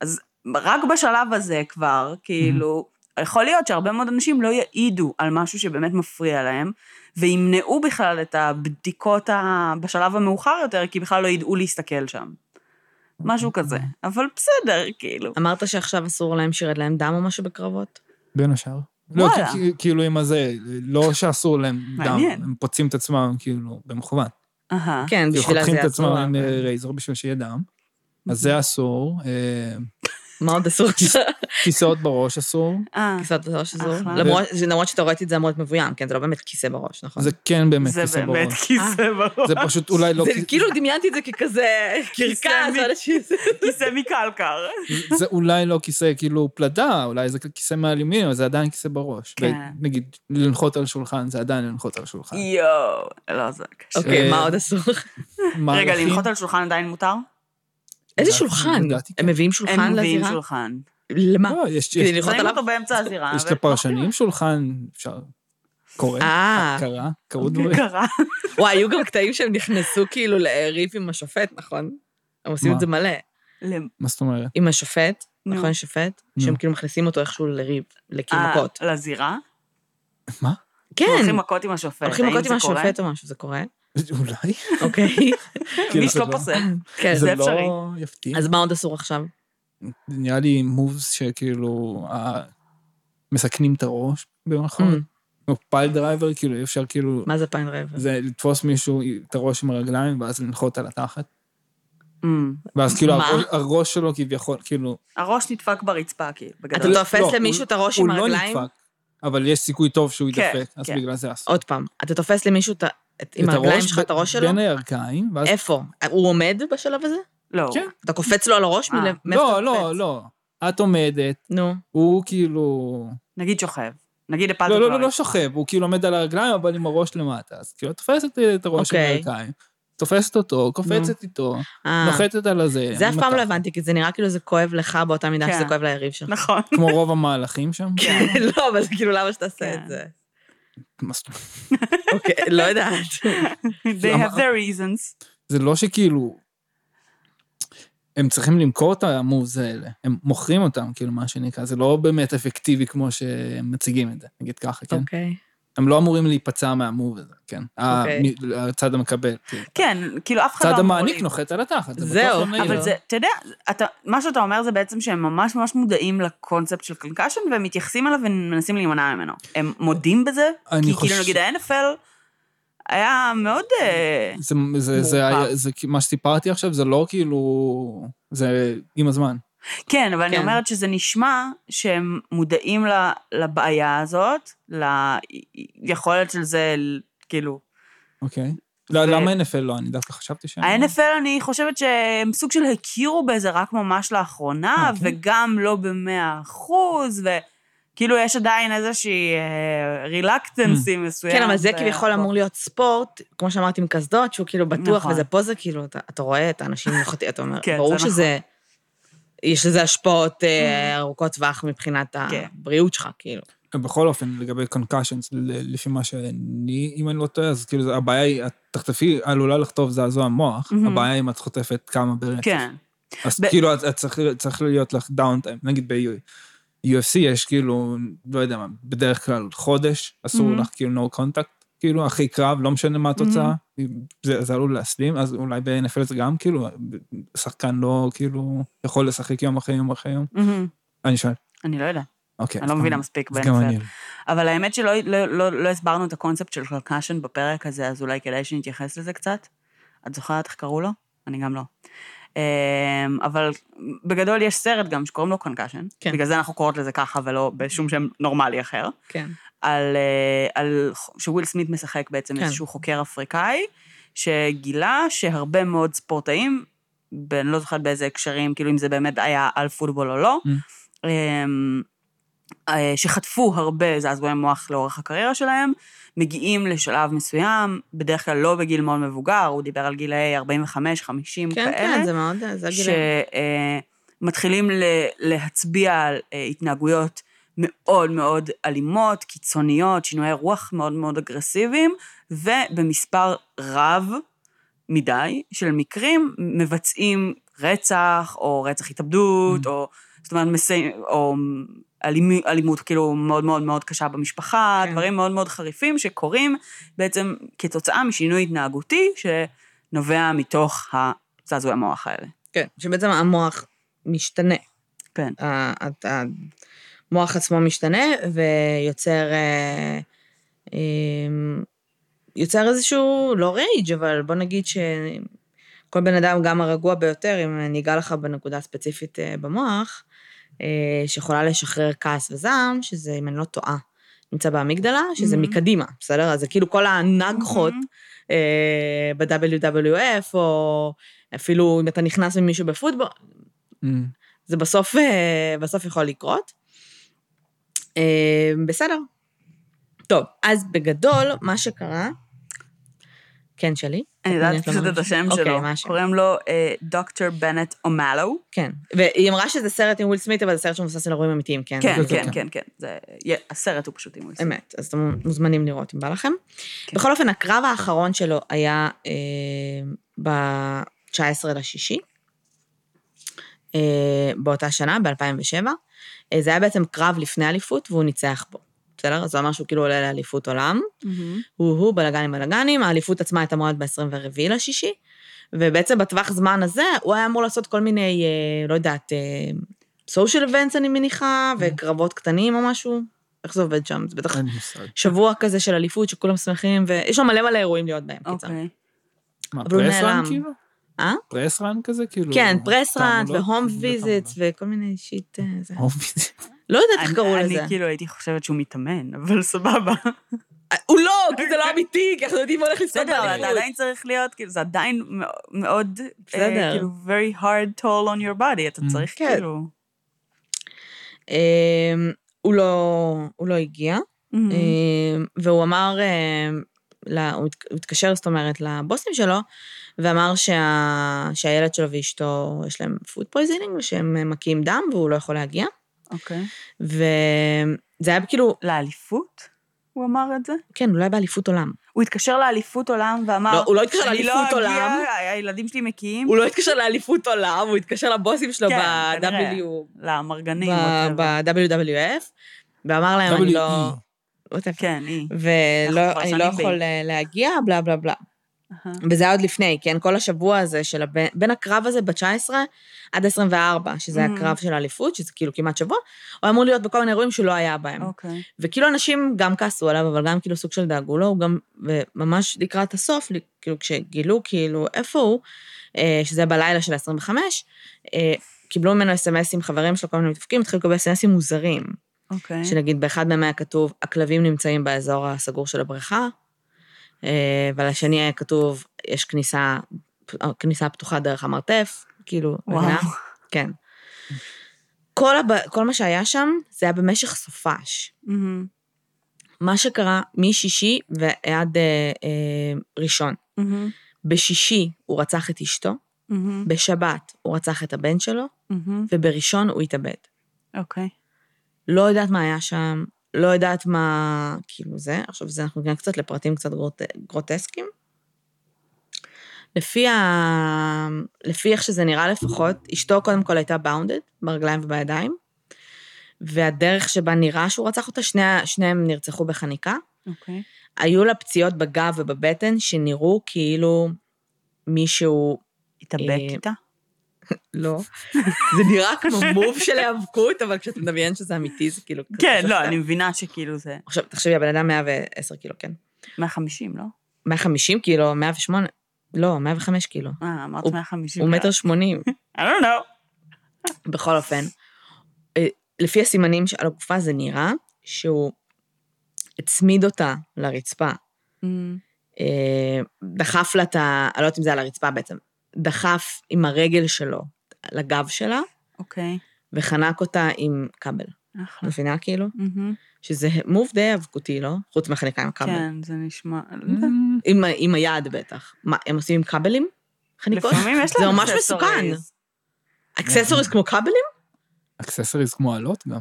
אז רק בשלב הזה כבר, כאילו, יכול להיות שהרבה מאוד אנשים לא יעידו על משהו שבאמת מפריע להם, וימנעו בכלל את הבדיקות ה... בשלב המאוחר יותר, כי בכלל לא ידעו להסתכל שם. משהו כזה. אבל בסדר, כאילו. אמרת שעכשיו אסור להם שירד להם דם או משהו בקרבות? בין השאר. לא. כי- כאילו עם הזה, לא שאסור להם דם. הם פוצעים את עצמם כאילו במכוון. אהה. כן, כאילו בשביל חותכים זה את עצמם אסור. עם אה, רייזר בשביל שיהיה דם. אז זה אסור. אה, מה עוד אסור? כיסאות בראש אסור. אה, כיסאות בראש אסור? למרות- שתאורטית זה אמור להיות מבוים, כן? זה לא באמת כיסא בראש, נכון? זה כן באמת זה כיסא באמת בראש. כיסא בראש. זה פשוט אולי לא... זה כאילו דמיינתי את זה ככזה קרקס. כיסא מקלקר. זה אולי לא כיסא כאילו פלדה, אולי זה כיסא מאלומיניום, אבל זה עדיין כיסא בראש. כן. נגיד, לנחות על שולחן, זה עדיין לנחות על שולחן. יואו, לא, זה קשה. אוקיי, אה, מה עוד אסור? רגע, לנחות על שולחן עדיין מותר? איזה לדעתי- שולחן? כן. הם מביאים שולחן הם מביאים לזירה? שולחן. למה? לא, יש- כדי ללחוץ שמים עליו? אותו באמצע הזירה. יש לפרשנים שולחן, אפשר... קורה, אה. קרה, קרו דברים. קרה. וואי, היו גם קטעים שהם נכנסו כאילו לריב עם השופט, נכון? הם עושים? את זה מלא. מה זאת אומרת? עם השופט. נכון, שופט? שהם כאילו מכניסים אותו איכשהו לריב, לכאילו אה, מכות. לזירה? מה? כן, הולכים מכות עם השופט. הולכים מכות עם? השופט או משהו, זה קורה? אולי? אוקיי. כאילו, מישהו זה לא לא- פוסל. כן. זה זה אפשרי. לא יפתיע. אז מה עוד אסור עכשיו? נראה לי moves שכאילו מסכנים את הראש במירכאות. Mm, כמו piledriver, כאילו אי אפשר כאילו... מה זה piledriver? זה לתפוס מישהו את הראש עם הרגליים ואז לנחות על התחת. אמ, ואז כאילו? הראש- שלו כביכול, כאילו... הראש נדפק ברצפה, כאילו, אתה בגדול. לא, תופס לא, למישהו הוא- את הראש הוא עם לא הרגליים? נדפק, אבל יש סיכוי טוב שהוא כן, ידפק, אז כן. בגלל זה אסור. עוד פעם, אתה תופס למישהו את עם הרגליים שלך את הראש שלו? בין הירכיים, ואז... איפה? הוא עומד בשלב הזה? לא. כן. אתה קופץ לו על הראש? אה. מאיפה לא, אתה לא, קופץ? לא. את עומדת, נו. הוא כאילו... נגיד שוכב. נגיד הפלת לא, לא, לא, לא לרצפה. שוכב, הוא כאילו עומד על הרגליים, אבל עם הראש למטה. אז כאילו, תופסת את הראש עם אוקיי. הירכיים, תופסת אותו, קופצת איתו, אה. נוחתת על הזה. זה אף עם פעם לא. הבנתי, כי זה נראה כאילו זה כואב לך באותה מידה כן. שזה כואב ליריב שלך. נכון. כמו רוב המהלכים שם. כן. לא, אבל זה כאילו, למה שתעשה כן. את זה? מה זאת אומרת? אוקיי, לא יודעת. They have their reasons. זה לא שכאילו... הם צריכים למכור את המובס האלה, הם מוכרים אותם, כאילו, מה שנקרא, זה לא באמת אפקטיבי כמו שהם מציגים את זה, נגיד ככה, כן? אוקיי. הם לא אמורים להיפצע מהמוב הזה, כן? אוקיי. המ- הצד המקבל, כאילו. כן, כאילו אף אחד לא הצד אמור המעניק לי- נוחת על התחת, זה זהו, לא. אבל. זה, אתה יודע, אתה, מה שאתה אומר זה בעצם שהם ממש ממש מודעים לקונספט של קונקשן, והם מתייחסים אליו ומנסים להימנע ממנו. הם מודים בזה, כי חושב- כאילו נגיד ה-NFL היה מאוד... אה, זה, זה, זה. היה- זה, מה שסיפרתי עכשיו, זה לא כאילו... זה עם הזמן. כן, אבל אני כן. אומרת שזה נשמע שהם מודעים לבעיה הזאת, ליכולת של זה, כאילו... אוקיי. לא, למה NFL לא? אני דווקא חשבתי שהם... ה-NFL, אני חושבת שהם סוג של הכירו בזה רק ממש לאחרונה, אה, כן? וגם לא במאה אחוז, וכאילו יש עדיין איזושהי רילקטנסי מסוים. כן, אבל זה כביכול אמור להיות ספורט, כמו שאמרתי, עם קסדות, שהוא כאילו בטוח, נכון. וזה פה זה כאילו, אתה- אתה רואה את האנשים נוחתים, אתה אומר, כן, ברור זה שזה, יש לזה השפעות אה, ארוכות טווח מבחינת כן. הבריאות שלך, כאילו. בכל אופן, לגבי concussions, לפי מה שאני, אם אני לא טועה, אז כאילו, הבעיה היא, את תחטפי, עלולה לחטוף זעזוע מוח, מהמם. הבעיה היא אם את חוטפת כמה ברצף. כן. אז ב- כאילו, את, את צריך, צריך להיות לך downtime. נגיד ב-UFC יש כאילו, לא יודע מה, בדרך כלל חודש, אסור מהמם. לך כאילו no contact, כאילו, אחרי קרב, לא משנה מה התוצאה, זה, זה עלול להסלים, אז אולי ב-NFL זה גם כאילו, שחקן לא כאילו יכול לשחק יום אחרי יום אחרי יום. מהמם. אני שואל, אני לא יודעת, אוקיי. אני לא מבינה מספיק ב-NFL. אני לא. אבל האמת שלא לא, לא, לא הסברנו את הקונספט של concussion בפרק הזה, אז אולי כדאי שנתייחס לזה קצת. את זוכרת איך קראו לו? אני גם לא. אמ, אבל בגדול יש סרט גם שקוראים לו concussion. כן. בגלל זה אנחנו קוראות לזה ככה ולא בשום שם נורמלי אחר. כן. על, אה, עם שוויל סמית משחק בעצם כן. איזשהו חוקר אפריקאי, שגילה שהרבה מאוד ספורטאים, ב- אני לא זוכרת באיזה הקשרים, כאילו אם זה באמת היה על פוטבול או לא, Mm. אמ, אה, שחטפו הרבה זעזועי מוח לאורך הקריירה שלהם, מגיעים לשלב מסוים, בדרך כלל לא בגיל מאוד מבוגר, הוא דיבר על גילאי 45-50 כן, כאלה. כן, זה מאוד, זה הגילים. שמתחילים להצביע על אה, התנהגויות מאוד מאוד אלימות, קיצוניות, שינויי רוח מאוד מאוד אגרסיביים, ובמספר רב מדי של מקרים מבצעים רצח, או רצח התאבדות, Mm. או זאת אומרת, מסי... או אלימ... אלימות כאילו מאוד מאוד מאוד קשה במשפחה, כן. דברים מאוד מאוד חריפים שקורים בעצם כתוצאה משינוי התנהגותי שנובע מתוך הזעזועי המוח האלה. כן, שבעצם המוח משתנה. כן. המוח עצמו משתנה ויוצר אה, אה, יוצר איזשהו, לא רייג', אבל בוא נגיד שכל בן אדם, גם הרגוע ביותר, אם ניגע לך בנקודה ספציפית אה, במוח, אה, שיכולה לשחרר כעס וזעם, שזה, אם אני לא טועה, נמצא באמיגדלה, שזה Mhm. מקדימה, בסדר? אז זה כאילו כל הנגחות מהמם. אה, ב-WWF, או אפילו אם אתה נכנס עם מישהו בפוטבול, Mm. זה בסוף, אה, בסוף יכול לקרות. אה, בסדר. טוב, אז בגדול, מה שקרה... כן, שלי? אני יודעת פשוט את השם אוקיי, שלו. השם? קוראים לו אה, דוקטור בנט אומלו. כן. והיא אמרה שזה סרט עם וויל סמית, אבל זה סרט שמבוסס על אירועים אמיתיים, כן? כן, כן, כן. כן, כן. יה- הסרט הוא פשוט עם וויסון. אמת, אז אתם מוזמנים לראות אם בא לכם. כן. בכל אופן, הקרב האחרון שלו היה אה, ב-19 לשישי, באותה שנה, ב-2007. אה, זה היה בעצם קרב לפני אליפות, והוא ניצח בו. בסדר? אז זה אומר שהוא כאילו עולה לאליפות עולם. הוא-הוא, בלאגנים בלאגנים, האליפות עצמה הייתה מועד ב-24 לשישי, ובעצם בטווח זמן הזה, הוא היה אמור לעשות כל מיני, אה, לא יודעת, סושיאל אבנטס אני מניחה, וקרבות קטנים או משהו. איך זה עובד שם? זה בטח. שבוע כזה של אליפות שכולם שמחים, ויש שם מלא מלא אירועים להיות בהם, קיצר. אוקיי. מה, אבל הוא פרס רן נעלם. כאילו? אה? פרס רן כזה? כאילו... כן, פרס תעמולות? והום תעמולות. וכל מיני שיט... אה. הום ויזיט. לא יודעת איך קראו לזה. אני כאילו הייתי חושבת שהוא מתאמן, אבל סבבה. הוא לא, כי זה לא אמיתי, כי אנחנו יודעים מה הולך לזכות בסדר, אבל אתה. עדיין צריך להיות, כאילו, זה עדיין מאו- מאוד, אה, בסדר. כאילו, very hard toll on your body, אתה Mm. צריך כן. כאילו... אמ, הוא לא, הוא לא הגיע, מהמם. אמ, והוא אמר, אמ, הוא התק- הוא התקשר, זאת אומרת, לבוסים שלו, ואמר שה, שהילד שלו ואשתו, יש להם food poisoning, ושהם מקיאים דם, והוא לא יכול להגיע. אוקיי. וזה היה כאילו, לאליפות? הוא אמר את זה? כן, אולי באליפות עולם. הוא התקשר לאליפות עולם ואמר, לא, הוא לא התקשר "אני לאליפות לא עולם." אגיע, הילדים שלי מקיאים. הוא לא התקשר לאליפות עולם, הוא התקשר לבוסים שלו כן. ב-W, whatever. ב-WWF, ואמר להם, אני לא... Whatever. כן, היא. ולא, אנחנו כבר אני לא יכול אה, להגיע, בלה בלה בלה. וזה היה עוד לפני, כן? כל השבוע הזה של הבין, בין הקרב הזה ב-19 עד 24, שזה Mhm. הקרב של האליפות, שזה כאילו כמעט שבוע, הוא אמור להיות בכל מיני אירועים שהוא לא היה בהם. אוקיי. וכאילו אנשים גם כעסו עליו, אבל גם כאילו סוג של דאגו לו, הוא גם, וממש לקראת הסוף, כאילו כשגילו כאילו איפה הוא, אה, שזה בלילה של ה-25, אה, קיבלו ממנו אס.אם.אסים, חברים שלו, כל מיני מתפקים, התחילו לקבל אס.אם.אסים מוזרים. אוקיי. שנגיד באחד מהם היה כתוב, הכלבים נמצאים באזור הסגור של הבריכה, אה, ועל השני היה כתוב, יש כניסה, כניסה פתוחה דרך המרתף, כאילו, וואו. מבינה? כן. כל, הב... כל מה שהיה שם, זה היה במשך סופש. מהמם. מה שקרה משישי ועד אה, אה, ראשון. מהמם. בשישי הוא רצח את אשתו, מהמם. בשבת הוא רצח את הבן שלו, מהמם. ובראשון הוא התאבד. אוקיי. לא יודעת מה היה שם, לא יודעת מה, כאילו זה, עכשיו זה, אנחנו נגיע קצת לפרטים קצת גרוט, גרוטסקיים. לפי, ה... לפי איך שזה נראה לפחות, אשתו קודם כל הייתה באונדד, ברגליים ובידיים, והדרך שבה נראה שהוא רצח אותה, שני, שניהם נרצחו בחניקה. אוקיי. היו לה פציעות בגב ובבטן שנראו כאילו מישהו, התאבק אה, איתה? לא, זה נראה כמו מוב של היאבקות, אבל כשאתה מדמיין שזה אמיתי, זה כאילו... כן, לא. אני מבינה שכאילו זה עכשיו, תחשבי, הבן אדם 110 קילו, כן? 150, לא? 150 קילו, 108, לא, 105 קילו. אה, אמרת הוא- 150. הוא מטר שמונים. I don't know. בכל אופן, אה, לפי הסימנים על הגופה זה נראה שהוא הצמיד אותה לרצפה, מהמם. אה, דחף לה את ה... אני לא יודעת אם זה על הרצפה בעצם, דחף עם הרגל שלו לגב שלה, אוקיי. וחנק אותה עם כבל. אחלה. מבינה כאילו? מהמם. שזה מוב די האבקותי, לא? חוץ מהחניקה עם הכבל. כן, זה נשמע... עם, עם היד בטח. מה, הם עושים עם כבלים? חניקות? לפעמים יש זה להם ממש מסוכן. accessories כמו כבלים? accessories כמו אלות גם.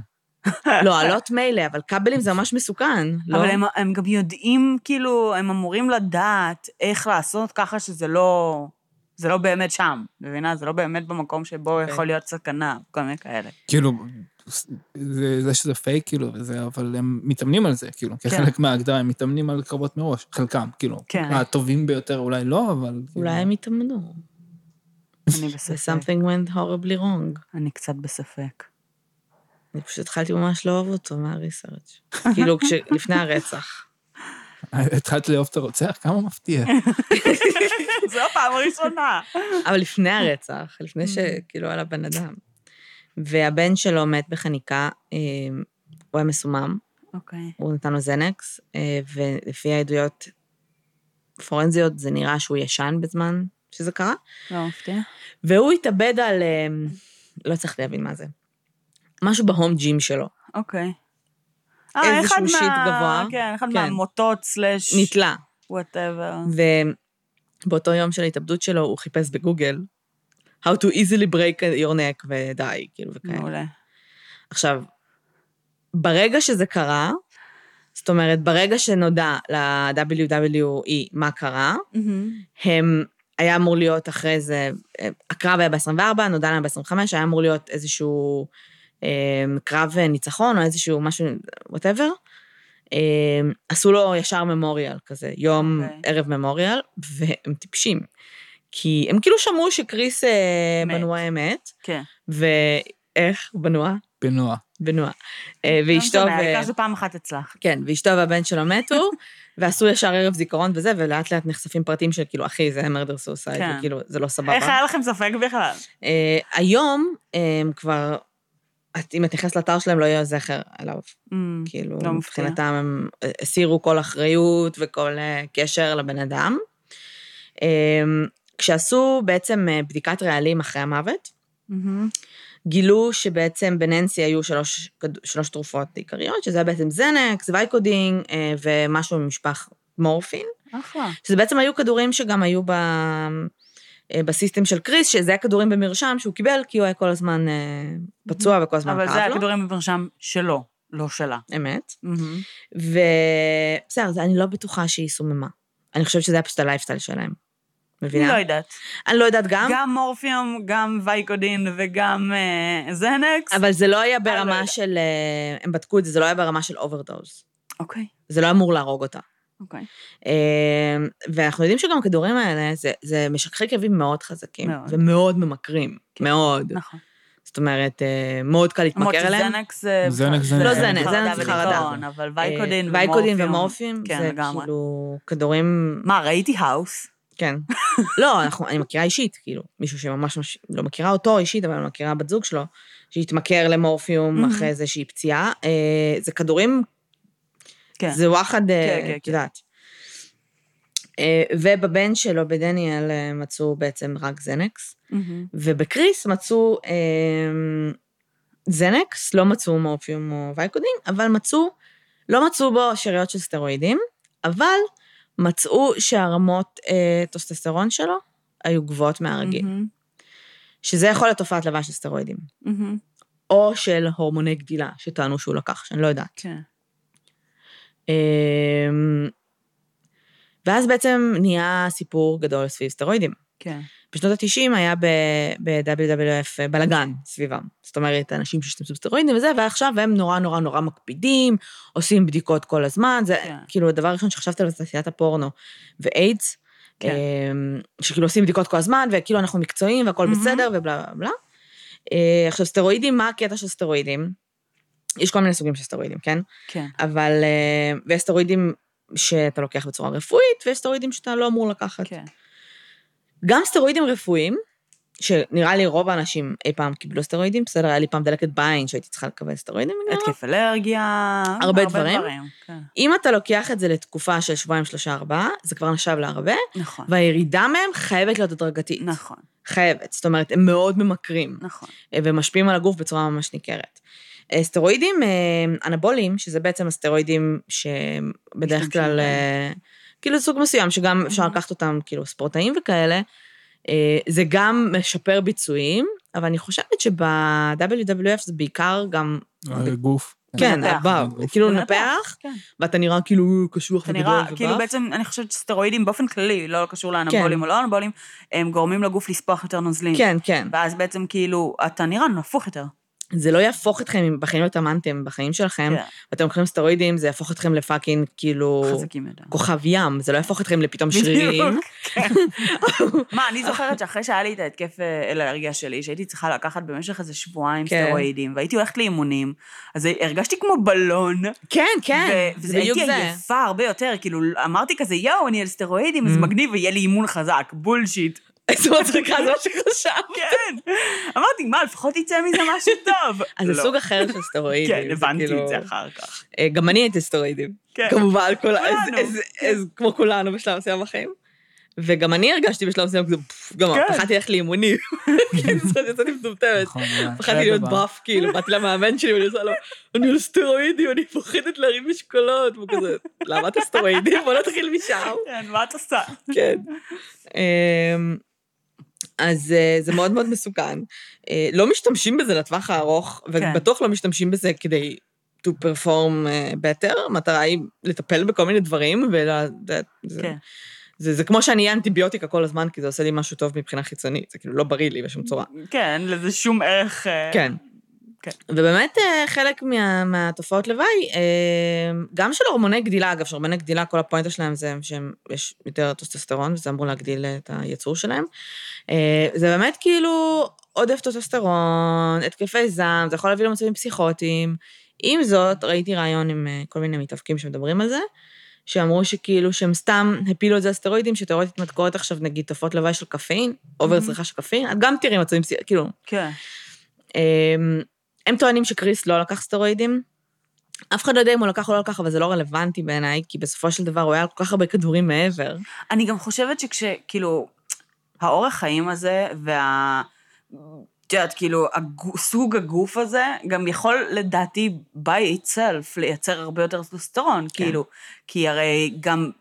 לא, אלות מילא, אבל כבלים זה ממש מסוכן, לא? אבל הם, הם גם יודעים, כאילו, הם אמורים לדעת איך לעשות ככה שזה לא... זה לא באמת שם, מבינה? זה לא באמת במקום שבו כן. יכול להיות סכנה, כל מיני כאלה. כאילו, זה, זה שזה פייק, כאילו, וזה, אבל הם מתאמנים על זה, כאילו, כן. כחלק מההגדרה, הם מתאמנים על קרבות מראש, חלקם, כאילו. כן. הטובים ביותר אולי לא, אבל... אולי כאילו, הם יתאמנו. אני בספק. ו-something went horribly wrong. אני קצת בספק. אני פשוט התחלתי ממש לאהוב אותו מהריסרצ'. כאילו, כש- לפני הרצח. התחלת לאהוב את הרוצח? כמה מפתיע. זו הפעם הראשונה. אבל לפני הרצח, לפני שכאילו על הבן אדם. והבן שלו מת בחניקה, אה, הוא היה מסומם, אוקיי. הוא נתן לו זנקס, אה, ולפי העדויות פורנזית זה נראה שהוא ישן בזמן שזה קרה, לא מפתיע. והוא התאבד על, אה, לא הצלחתי להבין מה זה, משהו ב home gym שלו, אוקיי. אה, איזשהו אחד שיט מה- גבוה. כן, אחד כן. מהמוטות סלאש... נתלה. Whatever. ובאותו יום של ההתאבדות שלו הוא חיפש בגוגל, How to easily break your neck ודי, כאילו, וכאלה. מעולה. עכשיו, ברגע שזה קרה, זאת אומרת, ברגע שנודע ל-WWE מה קרה, הם, היה אמור להיות אחרי זה, אה, הקרב היה ב-24, נודע להם ב-25, היה אמור להיות איזשהו קרב ניצחון או איזשהו משהו, וואטאבר. אה, עשו לו ישר ממוריאל כזה, יום אוקיי. ערב ממוריאל, והם טיפשים. כי הם כאילו שמעו שקריס אה, מת. בנועה אמת, כן. ואיך בנועה? בנוע. בנועה. אה, ואשתו, לא ו... משנה, העיקר שפעם אחת הצלח. כן, ואשתו והבן שלו מתו, ועשו ישר ערב זיכרון וזה, ולאט לאט נחשפים פרטים של כאילו, אחי, זה מרדר סוסייד, כן. וכאילו, זה לא סבבה. איך היה לכם ספק בכלל? אה, היום הם כבר, את- אם את נכנסת לאתר שלהם, לא יהיה זכר עליו. כאילו, לא. מבחינתם הם הסירו כל אחריות וכל אה, קשר לבן אדם. אה, כשעשו בעצם אה, בדיקת רעלים אחרי המוות, מהמם. גילו שבעצם בננסי היו שלוש, שלוש תרופות עיקריות, שזה היה בעצם זנקס, ויקודין אה, ומשהו ממשפחת מורפין, אחלה. שזה בעצם היו כדורים שגם היו ב, ב system של קריס, שזה היה כדורים במרשם שהוא קיבל, כי הוא היה כל הזמן אה, פצוע וכל הזמן כאב לו. הכדורים במרשם שלו, לא שלה. אמת. מהמם. ובסדר, אני לא בטוחה שהיא סוממה. אני חושבת שזה היה פשוט הלייפסטייל שלהם. מבינה? לא יודעת. אני לא יודעת גם, גם מורפיום, גם ויקודין וגם אה, זנקס. אבל זה לא היה לא ברמה יודעת. של... אה, הם בדקו את זה, זה לא היה ברמה של overdose. אוקיי, זה לא אמור להרוג אותה. אוקיי. אה, ואנחנו יודעים שגם הכדורים האלה, זה, זה משככי כאבים מאוד חזקים. מאוד. ומאוד ממכרים. מאוד. נכון. זאת אומרת, אה, מאוד קל למרות להתמכר אליהם. שזנקס זה... זנקס זה- לא זנקס, זנקס זה חרדה. אבל ויקודין אה, ויקודין ומורפיום. ומורפיום, כן, זה לגמרי. כאילו כדורים מה, ראיתי האוס? כן. לא, אנחנו, אני מכירה אישית, כאילו, מישהו שממש מש... לא מכירה אותו אישית, אבל אני מכירה בת זוג שלו, שהתמכר למורפיום. אחרי איזושהי פציעה. אה, זה כדורים, כן. זה וואחד, אה, כן, כן, את כן. יודעת. אה, ובבן שלו, בדניאל, אה, מצאו בעצם רק זנקס, מהמם. ובקריס מצאו אה, זנקס, לא מצאו מורפיום או וייקודין, אבל מצאו, לא מצאו בו שאריות של סטרואידים, אבל מצאו שהרמות אה, טסטוסטרון שלו היו גבוהות מהרגיל, מהמם. שזה יכול להיות תופעת לוואי של סטרואידים, מהמם. או של הורמוני גדילה שטענו שהוא לקח, שאני לא יודעת. כן. אה, ואז בעצם נהיה סיפור גדול סביב סטרואידים. כן. בשנות ה-90 היה ב-WWF בלאגן סביבם. זאת אומרת, אנשים שהשתמשו בסטרואידים וזה, ועכשיו הם נורא נורא נורא מקפידים, עושים בדיקות כל הזמן. זה כן. כאילו הדבר הראשון שחשבתי על תעשיית הפורנו ואיידס, כן. אמ, שכאילו עושים בדיקות כל הזמן, וכאילו אנחנו מקצועיים והכול מהמם. בסדר ובלה בלה בלה. אה, עכשיו, סטרואידים, מה הקטע של סטרואידים? יש כל מיני סוגים של סטרואידים, כן? כן. אבל, אה, ויש סטרואידים שאתה לוקח בצורה רפואית, ויש סטרואידים שאתה לא אמור לקחת. כן. גם סטרואידים רפואיים, שנראה לי רוב האנשים אי פעם קיבלו סטרואידים, בסדר, היה לי פעם דלקת בעין שהייתי צריכה לקבל סטרואידים. התקף אלרגיה. הרבה דברים. כן. אם אתה לוקח את זה לתקופה של שבועיים, שלושה, ארבעה, זה כבר נחשב להרבה, נכון. והירידה מהם חייבת להיות הדרגתית. נכון, חייבת. זאת אומרת, הם מאוד ממכרים, נכון. ומשפיעים על הגוף בצורה ממש ניכרת. אה, סטרואידים אה, אנבוליים, שזה בעצם הסטרואידים שבדרך כלל. אה, כאילו סוג מסוים, שגם אפשר לקחת אותם, כאילו ספורטאים וכאלה, אה, זה גם משפר ביצועים, אבל אני חושבת שב-WWF זה בעיקר גם, גוף. כן. הבא. כאילו נפח, כן. ואתה נראה כאילו קשוח וגדול נראה, ובאף. כאילו בעצם, אני חושבת שסטרואידים באופן כללי, לא קשור לאנבולים כן. או לא אנבולים, הם גורמים לגוף לספוח יותר נוזלים. כן, כן. ואז בעצם כאילו, אתה נראה נפוח יותר. זה לא יהפוך אתכם, אם בחיים לא התאמנתם בחיים שלכם, כן, ואתם לוקחים סטרואידים, זה יהפוך אתכם לפאקינג, כאילו, חזקים יותר. כוכב ים, זה לא יהפוך אתכם לפתאום שרירים. כן. מה, אני זוכרת שאחרי שהיה לי את ההתקף אה, אלרגיה שלי, שהייתי צריכה לקחת במשך איזה שבועיים כן. סטרואידים, והייתי הולכת לאימונים, אז הרגשתי כמו בלון. כן, כן, ו- זה בדיוק והייתי זה. עייפה הרבה יותר, כאילו, אמרתי כזה, יואו, אני על סטרואידים, אז Mm. מגניב, ויהיה לי אימון חזק, בולשיט. איזה מצחיקה, זה מה שחשבת. כן. אמרתי, מה, לפחות יצא מזה משהו טוב. אז זה לא. סוג אחר של סטרואידים. כן, הבנתי כאילו- את זה אחר כך. אה, גם אני הייתי סטרואידים. כן. כמובן, אז כמו כולנו בשלב מסוים בחיים. וגם אני הרגשתי בשלב מסוים כזה, גם כן. פחדתי ללכת לאימונים. כאילו, זאת יצאתי מטומטמת. נכון, פחדתי להיות. באף, כאילו, באתי למאמן שלי ואני עושה לו, אני על סטרואידים, אני פוחדת להרים משקולות, והוא כזה, למה אתה סטרואידים? בוא נתחיל משם. כן, מה את עושה? כן. אז אה, זה מאוד מאוד מסוכן. אה, לא משתמשים בזה לטווח הארוך, כן. ובטוח לא משתמשים בזה כדי to perform אה, better, המטרה היא לטפל בכל מיני דברים, ול... זה, זה, כן. זה, זה כמו שאני אקח אנטיביוטיקה כל הזמן, כי זה עושה לי משהו טוב מבחינה חיצונית, זה כאילו לא בריא לי בשום צורה. כן, לזה שום ערך... כן. כן. ובאמת אה, חלק מה, מהתופעות לוואי, אה, גם של הורמוני גדילה, אגב, שהורמוני גדילה, כל הפואנטה שלהם זה שיש יותר טסטוסטרון, וזה אמור להגדיל את הייצור שלהם. אה, זה באמת כאילו עודף טסטוסטרון, התקפי זעם, זה יכול להביא למצבים פסיכוטיים. עם זאת, ראיתי ראיון עם כל מיני מתאבקים שמדברים על זה, שאמרו שכאילו שהם סתם הפילו את זה על סטרואידים, שתיאורטית אם תקראי עכשיו נגיד תופעות לוואי של קפאין, over צריכה של קפאין, את גם תראי מצבים, כאילו, כן. הם טוענים שקריס לא לקח סטרואידים. אף אחד לא יודע אם הוא לקח או לא לקח, אבל זה לא רלוונטי בעיניי, כי בסופו של דבר הוא היה על כל כך הרבה כדורים מעבר. אני גם חושבת שכשכאילו, האורח חיים הזה וה... את יודעת, כאילו, הגו- סוג הגוף הזה גם יכול, לדעתי, by itself, לייצר הרבה יותר טסטוסטרון, כן. כאילו, כי הרי גם,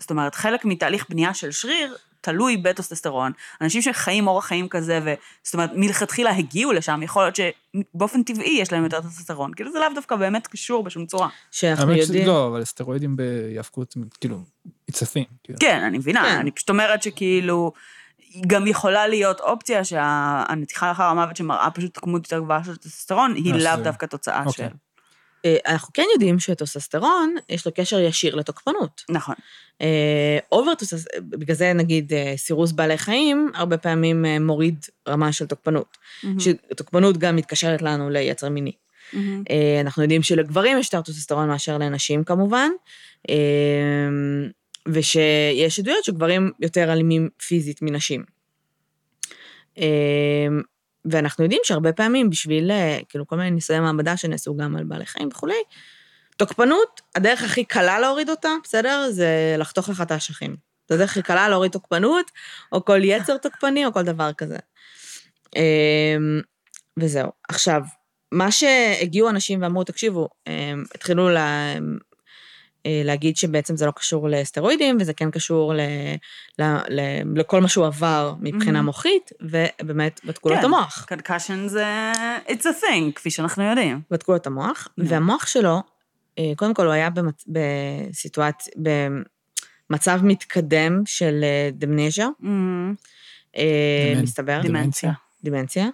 זאת אומרת, חלק מתהליך בנייה של שריר תלוי בטוסטסטרון. אנשים שחיים אורח חיים כזה, ו... זאת אומרת, מלכתחילה הגיעו לשם, יכול להיות שבאופן טבעי יש להם יותר טוסטסטרון. כאילו, זה לאו דווקא באמת קשור בשום צורה. שאנחנו יודעים... שלא, אבל סטרואידים בהיאבקות, כאילו, it's a thing. כאילו. כן, אני מבינה, כן. אני פשוט אומרת שכאילו, גם יכולה להיות אופציה שהנתיחה לאחר המוות שמראה פשוט כמות יותר גבוהה של טסטסטרון, היא אה, לאו דווקא תוצאה אוקיי. של... אה, אנחנו כן יודעים שטוסטסטרון, יש לו קשר ישיר לתוקפנות. נכון. אה, over טוסטסטרון, בגלל זה נגיד אה, סירוס בעלי חיים, הרבה פעמים אה, מוריד רמה של תוקפנות. שתוקפנות גם מתקשרת לנו ליצר מיני. אה, אנחנו יודעים שלגברים יש יותר טוסטסטרון מאשר לנשים כמובן, אה, ושיש עדויות שגברים יותר אלימים פיזית מנשים. ואנחנו יודעים שהרבה פעמים בשביל, אה, כאילו, כל מיני ניסויי מעבדה שנעשו גם על בעלי חיים וכולי, תוקפנות, הדרך הכי קלה להוריד אותה, בסדר? זה לחתוך לך את האשכים. זו הדרך הכי קלה להוריד תוקפנות, או כל יצר תוקפני, או כל דבר כזה. אה, וזהו. עכשיו, מה שהגיעו אנשים ואמרו, תקשיבו, הם התחילו להגיד שבעצם זה לא קשור לסטרואידים, וזה כן קשור ל, ל, ל, לכל מה שהוא עבר מבחינה Mhm. מוחית, ובאמת בדקו לו את כן. המוח. קנקשן זה... it's a thing, כפי שאנחנו יודעים. בדקו לו את המוח, נו. והמוח שלו, אה, קודם כל הוא היה במצ... בסיטואציה, במצב מתקדם של אה, דמנזיה, מהמם. אה, דמנ- מסתבר. דמנציה. דמנציה.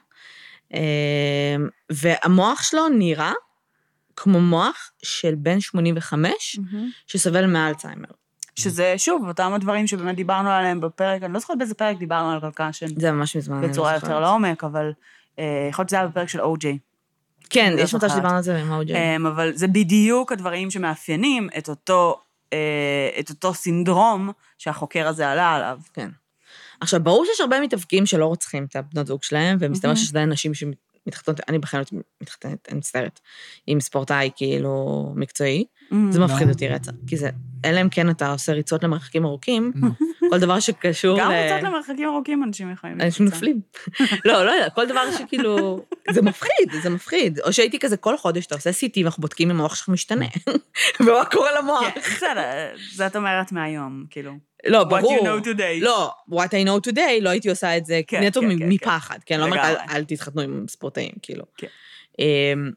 אה, והמוח שלו נראה כמו מוח של בן 85 מהמם. שסובל מאלצהיימר. שזה, שוב, אותם הדברים שבאמת דיברנו עליהם בפרק, אני לא זוכרת באיזה פרק דיברנו על קנקשן זה ממש מזמן. אני לא בצורה. יותר לעומק, אבל אה, יכול להיות שזה היה בפרק של OJ. כן, לא יש מצב. שדיברנו על זה עם האוג'י. אמ, אבל זה בדיוק הדברים שמאפיינים את אותו, אה, את אותו סינדרום שהחוקר הזה עלה עליו. כן. עכשיו, ברור שיש הרבה מתאבקים שלא רוצחים את הבנות זוג שלהם, ומסתבר מהמם. שיש עדיין נשים שמתחתנות, אני בכלל לא מתחתנת, אני מצטערת, עם ספורטאי כאילו מקצועי. זה Mm. מפחיד לא. אותי רצח. כי זה, אלא אם כן אתה עושה ריצות למרחקים ארוכים, כל דבר שקשור גם ל... קצת למרחקים ארוכים אנשים יכולים. אנשים. נופלים. לא, לא יודע, כל דבר שכאילו... זה מפחיד, זה מפחיד. או שהייתי כזה כל חודש, אתה עושה CT ואנחנו בודקים אם המוח שלך משתנה. ומה קורה למוח. כן, בסדר, זה את אומרת מהיום, כאילו. לא, What ברור. you know today. לא, what I know today, לא הייתי עושה את זה כן, נטו כן, כן, מפחד, כן? לא אומרת. "אל- אל תתחתנו עם ספורטאים, כאילו. כן. אמ,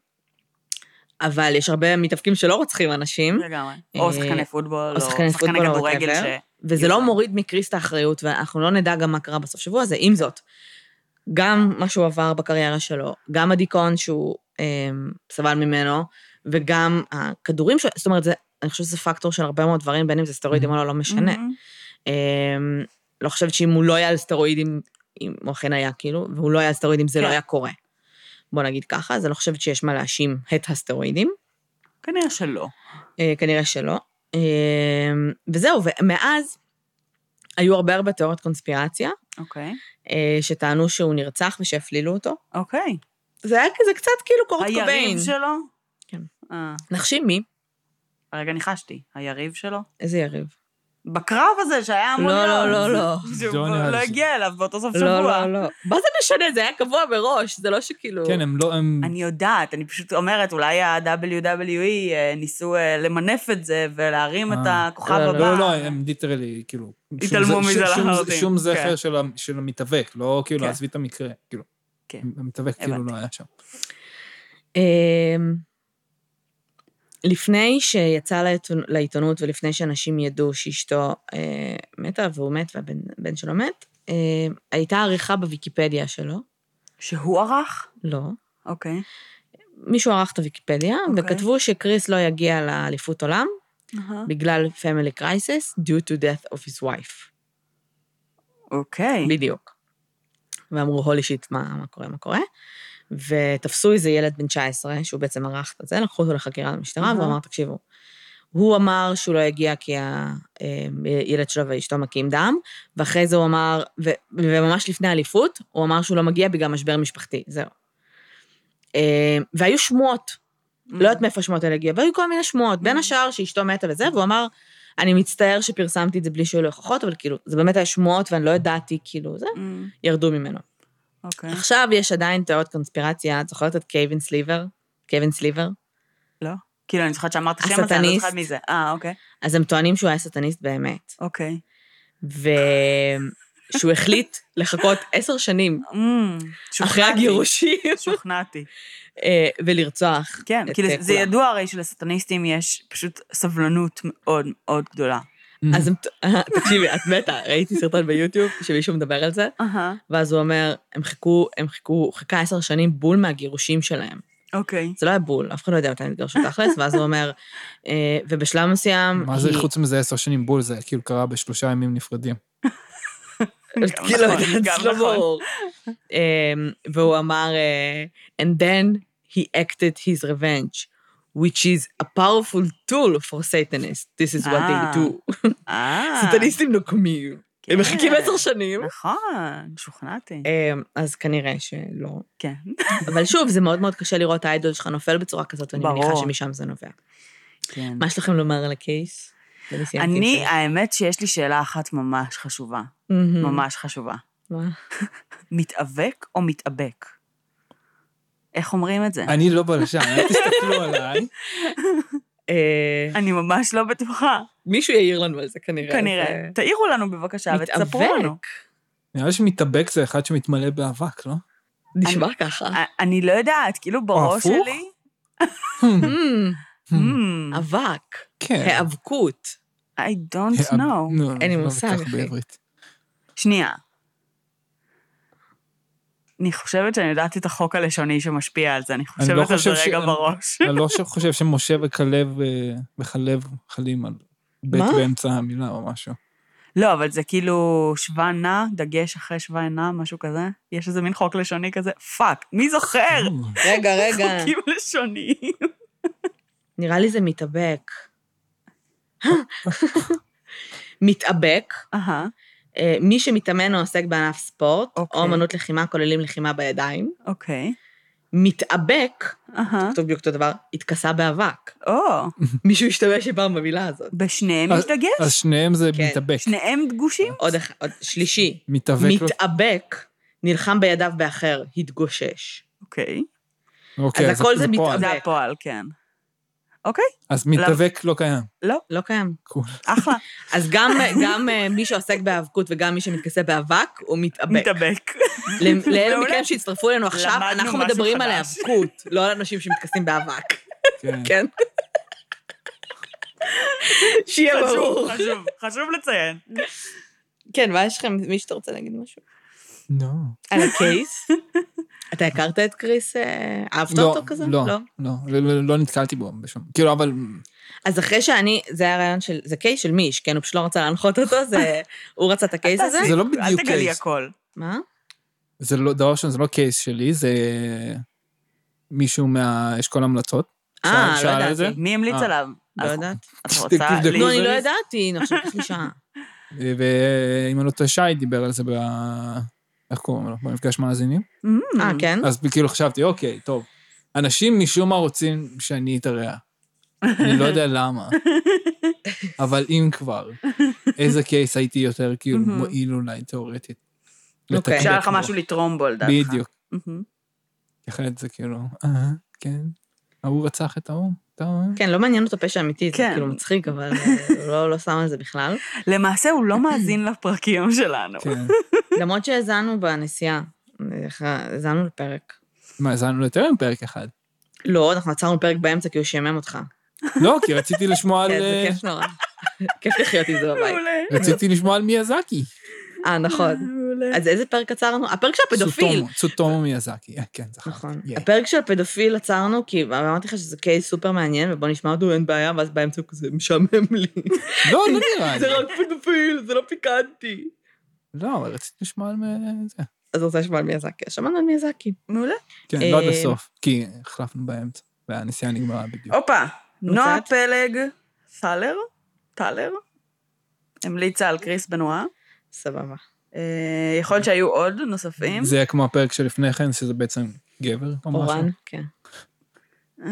אבל יש הרבה מתאבקים שלא רוצחים אנשים, לגמרי. אה, או שחקני פוטבול, או שחקני כדורגל. ש... וזה לא. מוריד מקריס את האחריות, ואנחנו לא נדע גם מה קרה בסוף שבוע הזה. עם זאת, גם מה שהוא עבר בקריירה שלו, גם הדיכאון שהוא אה, סבל ממנו, וגם הכדורים שלו, זאת אומרת, זה, אני חושבת שזה פקטור של הרבה מאוד דברים, בין אם זה סטרואידים או לא, לא משנה. אה, לא חושבת שאם הוא לא היה על סטרואידים, אם הוא אכן היה כאילו, והוא לא היה על סטרואידים, זה כן. לא היה קורה. בוא נגיד ככה, אז אני לא חושבת שיש מה להאשים את הסטרואידים. כנראה שלא. אה, כנראה שלא. אה, וזהו, ומאז היו הרבה הרבה תיאוריות קונספירציה, אוקיי. אה, שטענו שהוא נרצח ושהפלילו אותו. אוקיי. זה היה כזה קצת כאילו קורט קוביין. היריב שלו? כן. אה, נחשים מי? הרגע ניחשתי. היריב שלו? איזה יריב? בקרב הזה שהיה המון לא, יום. לא, לא, לא. שהוא לא נראה לא הגיע אליו באותו סוף לא, שבוע. לא, לא. מה זה משנה? זה היה קבוע מראש, זה לא שכאילו... כן, הם לא, הם... אני יודעת, אני פשוט אומרת, אולי ה-WWE אה, ניסו אה, למנף את זה ולהרים את אה. הכוכב לא, הבא. לא, לא, הם ליטרלי, כאילו... התעלמו מזה לחלוטין, שום כן. זכר של ה- של המתאבק, לא כאילו, כן. עזבי את המקרה, כאילו. כן. המתאבק כאילו. לא היה שם. לפני שיצא לעיתונ- לעיתונות ולפני שאנשים ידעו שאשתו אה, מתה והוא מת והבן בן שלו מת, אה, הייתה עריכה בוויקיפדיה שלו, שהוא ערך? לא, אוקיי. מישהו ערך את הוויקיפדיה, אוקיי. וכתבו שקריס לא יגיע לאליפות עולם בגלל family crisis due to death of his wife. אוקיי. בדיוק. ואמרו, הולי שיט, מה, מה קורה, מה קורה? ותפסו איזה ילד בן 19, שהוא בעצם ערך את זה, לקחו אותו לחקירה במשטרה. והוא אמר, תקשיבו, הוא אמר שהוא לא יגיע כי הילד שלו ואשתו מקים דם, ואחרי זה הוא אמר, ו- וממש לפני האליפות, הוא אמר שהוא לא מגיע בגלל משבר משפחתי, זהו. אה, והיו שמועות. לא יודעת מאיפה השמועות האלה הגיעו, והיו כל מיני שמועות, בין השאר שאשתו מתה וזה, והוא אמר, אני מצטער שפרסמתי את זה בלי שהיו לו הוכחות, אבל כאילו, זה באמת היה שמועות ואני לא ידעתי, כאילו, זה, אמ, ירדו ממנו. אוקיי. עכשיו יש עדיין תיאוריות קונספירציה, את זוכרת את קווין סאליבן? קווין סאליבן? לא? כאילו, אני זוכרת שאמרת שם הזה, אני לא. זוכרת מי זה. אה, אוקיי. אז הם טוענים שהוא היה סטניסט באמת, אוקיי. ושהוא החליט לחכות עשר שנים אמ, אחרי. הגירושים שוכנעתי. אה, ולרצוח. כן, כאילו, אה, זה. ידוע הרי שלסטניסטים יש פשוט סבלנות מאוד מאוד גדולה. אז הם, תקשיבי, את מתה, ראיתי סרטון ביוטיוב שמישהו מדבר על זה, אהה. ואז הוא אומר, הם חיכו, הם חיכו, חיכה עשר שנים בול מהגירושים שלהם. אוקיי. זה לא היה בול, אף אחד לא יודע מתי הם התגרשו תכלס, ואז הוא אומר, אה, ובשלב מסוים... מה זה חוץ מזה עשר שנים בול, זה כאילו קרה בשלושה ימים נפרדים. כאילו, נכון, זה לא נכון. ברור. אמ, והוא אמר, אה, and then he acted his revenge, which is a powerful tool for Satanists. This is what אה. they do. אה. סטניסטים נוקמים. הם מחכים עשר שנים. נכון, שוכנעתי. אמ, אז כנראה שלא. כן. אבל שוב, זה מאוד מאוד קשה לראות האיידול שלך נופל בצורה כזאת, ואני מניחה. שמשם זה נובע. כן. מה יש לכם לומר על הקייס? אני. האמת שיש לי שאלה אחת ממש חשובה. ממש חשובה. מה? מתאבק או מתאבק? איך אומרים את זה? אני לא בלשן, אל תסתכלו עליי. אה, אני ממש לא בטוחה. מישהו יעיר לנו על זה כנראה. כנראה. זה- תעירו לנו בבקשה ותספרו לנו. נראה לי שמתאבק זה אחד שמתמלא באבק, לא? נשמע ככה. א- אני לא יודעת, כאילו בראש? שלי... Hmm, Hmm, אבק, כן. היאבקות. I don't אה, know. נו, אין לי לא מושג. שנייה. אני חושבת שאני יודעת את החוק הלשוני שמשפיע על זה, אני אני לא חושבת על זה ש- רגע אני- בראש. אני לא חושב שמשה וכלב אה, וכלב חלים על בית מה? באמצע המילה או משהו. לא, אבל זה כאילו שווה נע, דגש אחרי שווה נע, משהו כזה. יש איזה מין חוק לשוני כזה, פאק, מי זוכר? רגע, רגע, חוקים לשוניים. נראה לי זה מתאבק. מתאבק, אהה, אה, מי שמתאמן או עוסק בענף ספורט, אוקיי. או אמנות לחימה כוללים לחימה בידיים. אוקיי. מתאבק, אהה. כתוב בדיוק אותו דבר, התכסה באבק. או, מישהו השתמש פעם במילה הזאת. בשניהם דגש? אז שניהם זה כן. מתאבק. שניהם דגושים? עוד אחד, עוד שלישי. מתאבק לא... מתאבק, נלחם בידיו באחר, התגושש. אוקיי. אוקיי, אז הכל זה פועל. מתאבק. זה הפועל, כן. אוקיי, אז מתאבק לא קיים. לא, לא קיים. קול. אחלה. אז גם, גם אה, מי שעוסק בהיאבקות וגם מי שמתכסה באבק, הוא מתאבק. מתאבק. ל- לאלו מעולה. מכם שהצטרפו אלינו עכשיו, אנחנו מדברים על. היאבקות, לא על אנשים שמתכסים באבק, כן. כן? שיהיה חשוב, ברור. חשוב, חשוב לציין. כן, מה יש לכם? מי שאתה רוצה להגיד משהו? לא. על הקייס? אתה הכרת את קריס? אה, אהבת לא, אותו כזה? לא, לא, לא, לא, לא נתקלתי בו בשום... כאילו, אבל... אז אחרי שאני, זה היה רעיון של, זה קייס של מיש, כן? הוא פשוט לא רצה להנחות אותו, זה, הוא רצה את הקייס הזה. זה לא אל בדיוק תגלי קייס. הכל. מה? זה לא, דבר ראשון, זה לא קייס שלי, זה מישהו מהאשכול המלצות. אה, לא? ידעתי. מי המליץ אה. עליו? לא יודעת. את רוצה... נו, אני לא ידעתי, עכשיו לי שעה. ואם אני לא טועה, שי דיבר על זה. איך קוראים לו? במפגש מאזינים. Mm. אה, כן? אז כאילו חשבתי, אוקיי, טוב. אנשים משום מה רוצים שאני אתארח. אני לא יודע למה. אבל אם כבר, איזה קייס הייתי יותר כאילו מהמם. מועיל אולי תיאורטית. אוקיי. שהיה לך. משהו לתרום בו, לדעתך. בדיוק. מהמם. אחרת זה כאילו, אה, כן, ההוא רצח את ההוא. כן, לא מעניין אותו פשע אמיתי, זה כן. כאילו מצחיק, אבל אה, הוא לא- לא שם על זה בכלל. למעשה הוא לא מאזין לפרקים שלנו. כן. למרות שהאזנו בנסיעה, האזנו לפרק. מה, האזנו ליותר מפרק אחד. לא, אנחנו עצרנו פרק באמצע כי הוא שימם אותך. לא, כי רציתי לשמוע על... כן, זה אה, כיף נורא. כיף לחיות עם זה בבית. מעולה. רציתי לשמוע על מיאזקי. אה, נכון. אז איזה פרק עצרנו? הפרק של הפדופיל. צוטומו, מיאזקי, אה, כן, זכרתי. נכון. הפרק של הפדופיל עצרנו, כי אמרתי לך שזה קייס סופר מעניין, ובוא נשמע אותו, אין בעיה, ואז באמצע הוא כזה משעמם לי. לא, לא נראה זה לי. רק פדופיל, זה לא פיקנטי. לא, אבל רציתי לשמוע על מ- זה. אז רוצה לשמוע על מיאזקי. אז שמענו על מיאזקי. מעולה. כן, לא עד אה, הסוף, כי החלפנו באמצע, והנסיעה נגמרה בדיוק. הופה, נועה? פלג סלר, טלר, המליצה על קריס בנועה. סבבה. אה, יכול להיות שהיו עוד נוספים. זה יהיה כמו הפרק שלפני כן, שזה בעצם גבר או משהו. אורן, כן. אה,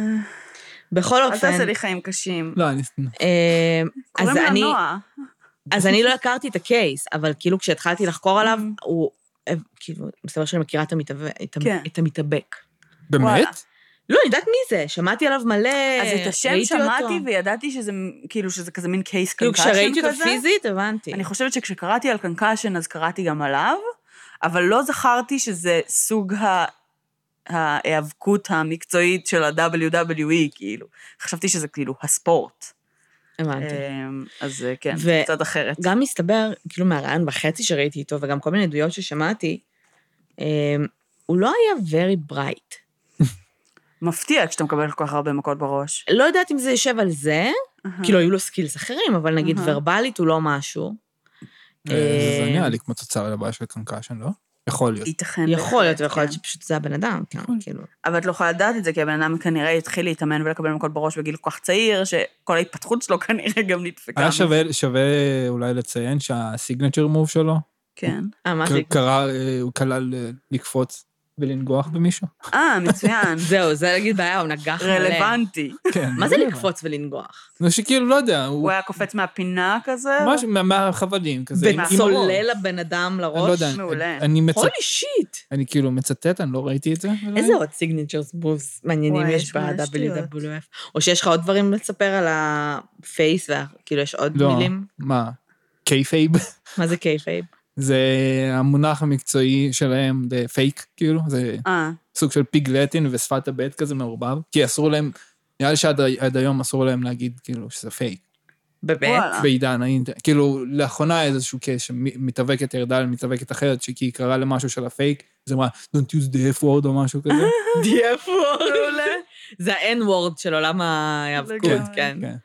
בכל אל אופן, תעשה לי חיים קשים. לא, אני... אה, אז קוראים לה אני, נועה. אז אני לא הכרתי את הקייס, אבל כאילו כשהתחלתי לחקור עליו, Mm. הוא, כאילו, מסתבר שאני מכירה את כן. את המתאבק. באמת? לא, אני יודעת מי זה, שמעתי עליו מלא, אז את השם שמעתי אותו. וידעתי שזה כאילו שזה כזה מין case כאילו concussion כזה. כשראיתי אותו פיזית, הבנתי. אני חושבת שכשקראתי על concussion אז קראתי גם עליו, אבל לא זכרתי שזה סוג ה... ההיאבקות המקצועית של ה-WWE, כאילו. חשבתי שזה כאילו הספורט. הבנתי. אמ, אז אה, כן, ו- קצת אחרת. גם מסתבר, כאילו מהרעיון בחצי שראיתי איתו, וגם כל מיני עדויות ששמעתי, אה, הוא לא היה very bright. מפתיע כשאתה מקבל כל כך הרבה מכות בראש. לא יודעת אם זה יושב על זה, כאילו היו לו skills אחרים, אבל נגיד. ורבלית הוא לא משהו. אה, זה אה, נראה לי כמו תוצר לבעיה של concussion, לא? יכול להיות. ייתכן. יכול להיות, ויכול להיות כן. שפשוט זה הבן אדם, כן, כאילו. אבל את לא יכולה לדעת את זה, כי הבן אדם כנראה התחיל להתאמן ולקבל מכות בראש בגיל כל כך צעיר, שכל ההתפתחות שלו כנראה גם נדפקה. היה. שווה, אולי לציין שהסיגנצ'ר מוב שלו, כן. אה, מה זה? קרא, אה, הוא כלל אה, לקפוץ ולנגוח במישהו. אה, מצוין. זהו, זה נגיד בעיה, הוא נגח מלא. רלוונטי. כן. מה זה לא לקפוץ ולנגוח? זה שכאילו, לא יודע, הוא... הוא היה קופץ מהפינה כזה? משהו מה- מהחבלים כזה. וצולל לבן אדם לא לראש? יודע, מעולה. אני- מצטט, הולי שיט! אני כאילו מצטט, אני לא ראיתי את זה. איזה עוד סיגניצ'רס בוז מעניינים יש ב-WWF? או שיש לך עוד דברים לספר על ה case, כאילו יש עוד לא, מילים? מה? kayfabe? מה זה kayfabe? זה המונח המקצועי שלהם, זה פייק, כאילו, זה אה, סוג של pig latin ושפת הב' כזה מעורבב, כי אסור להם, נראה לי שעד עד היום אסור להם להגיד כאילו שזה פייק. באמת? בעידן האינטרנט, כאילו לאחרונה איזשהו case שמתאבקת ירדה למתאבקת אחרת, שכי היא קראה למשהו של הפייק, אז אמרה, don't use the F word או משהו כזה. דיאפורד. זה ה-N word של עולם ההיאבקות. כן. כן.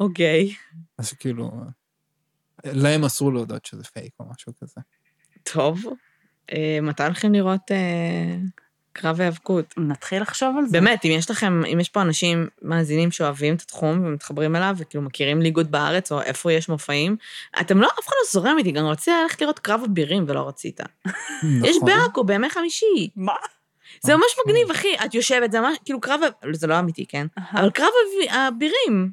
אוקיי. אז כאילו, להם אסור להודות שזה פייק או משהו כזה. טוב. אה, מתי הולכים לראות אה, קרב היאבקות? נתחיל לחשוב על זה. באמת, אם יש לכם, אם יש פה אנשים מאזינים שאוהבים את התחום ומתחברים אליו, וכאילו מכירים ליגות בארץ, או איפה יש מופעים, אתם לא, אף אחד לא זורם איתי, גם רציתי ללכת לראות קרב אבירים ולא רצית. יש נכון. בעכו בימי חמישי. מה? זה ממש מגניב, אחי, את יושבת, זה ממש, כאילו קרב, זה לא אמיתי, כן? אבל קרב אבי- האבירים,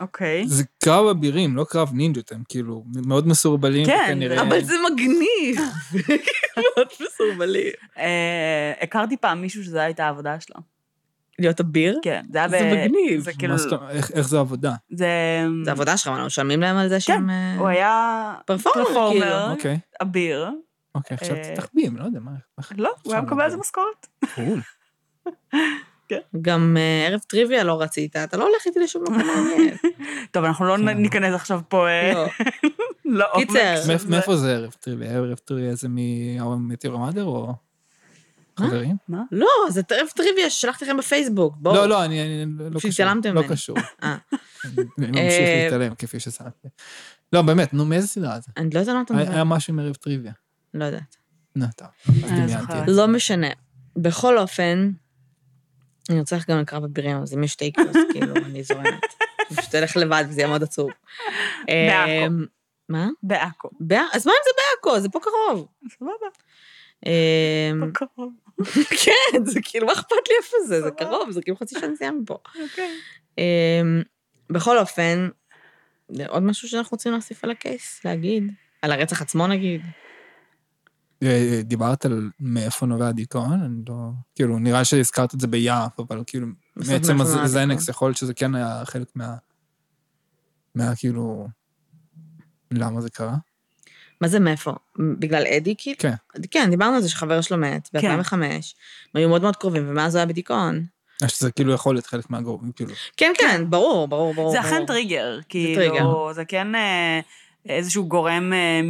אוקיי. זה קרב אבירים, לא קרב נינג'ות, הם כאילו מאוד מסורבלים. כן, וכנראה- אבל זה מגניב. מאוד מסורבלים. אה, הכרתי פעם מישהו שזו הייתה העבודה שלו. להיות אביר? כן, זה היה ב... זה מגניב. זה כאילו... איך- איך זה עבודה? זה... זה עבודה שלך, מה, לא משלמים להם על זה שהם... אה, הוא היה... פרפורמר, פרפורמר, אוקיי, אביר. אוקיי, אה, חשבתי תחביב, לא יודע מה. לא, הוא היה עכשיו מקבל על זה נגיד. משכורת. כן. גם אה, ערב טריוויה לא רצית, אתה לא הולך איתי לשום מקום מעניין. טוב, אנחנו לא כן. ניכנס עכשיו פה אה, לא. לעומק קיצר. מאיפה- זה. ערב טריוויה? ערב טריוויה זה מטיור המאדר או מה? חברים? מה? לא, זה ערב טריוויה ששלחתי לכם בפייסבוק, בואו. לא, לא, אני אני- לא קשור. שהתעלמתם לא ממני. קשור. אה. אני ממשיך להתעלם, כפי ששמתי. לא, באמת, נו, מאיזה סדרה זה? אני לא יודעת מה אתה מדבר. היה משהו עם ערב טריוויה. לא יודעת. נו, טוב. לא משנה. בכל אופן, אני רוצה ללכת גם לקרב הבירים, אז אם יש טייקוס, כאילו, אני זורמת. פשוט אלך לבד וזה יהיה מאוד עצוב. בעכו. אמ, מה? בעכו. בע- אז מה אם זה בעכו? זה פה קרוב. סבבה. אמ, קרוב. כן, זה כאילו, מה אכפת לי איפה זה? זה. קרוב, זה כאילו חצי שעה נסיעה מפה. אוקיי. אמ, בכל אופן, עוד משהו שאנחנו רוצים להוסיף על הקייס, להגיד? על הרצח עצמו נגיד? אה, דיברת על מאיפה נובע הדיכאון? אני לא... כאילו, נראה שהזכרת את זה ביעף, אבל כאילו, נובע הזנקס? יכול להיות שזה כן היה חלק מה... מה כאילו... למה זה קרה? מה זה מאיפה? בגלל אדי כאילו? כן. כן, דיברנו על זה שחבר שלו מת ב-2005, הם היו מאוד מאוד קרובים, ומאז הוא היה בדיכאון. אז שזה כאילו יכול להיות חלק מהגורמים, כאילו. כן, כן, ברור, ברור, ברור. זה אכן. טריגר. כאילו, זה כן אה, איזשהו גורם, אה,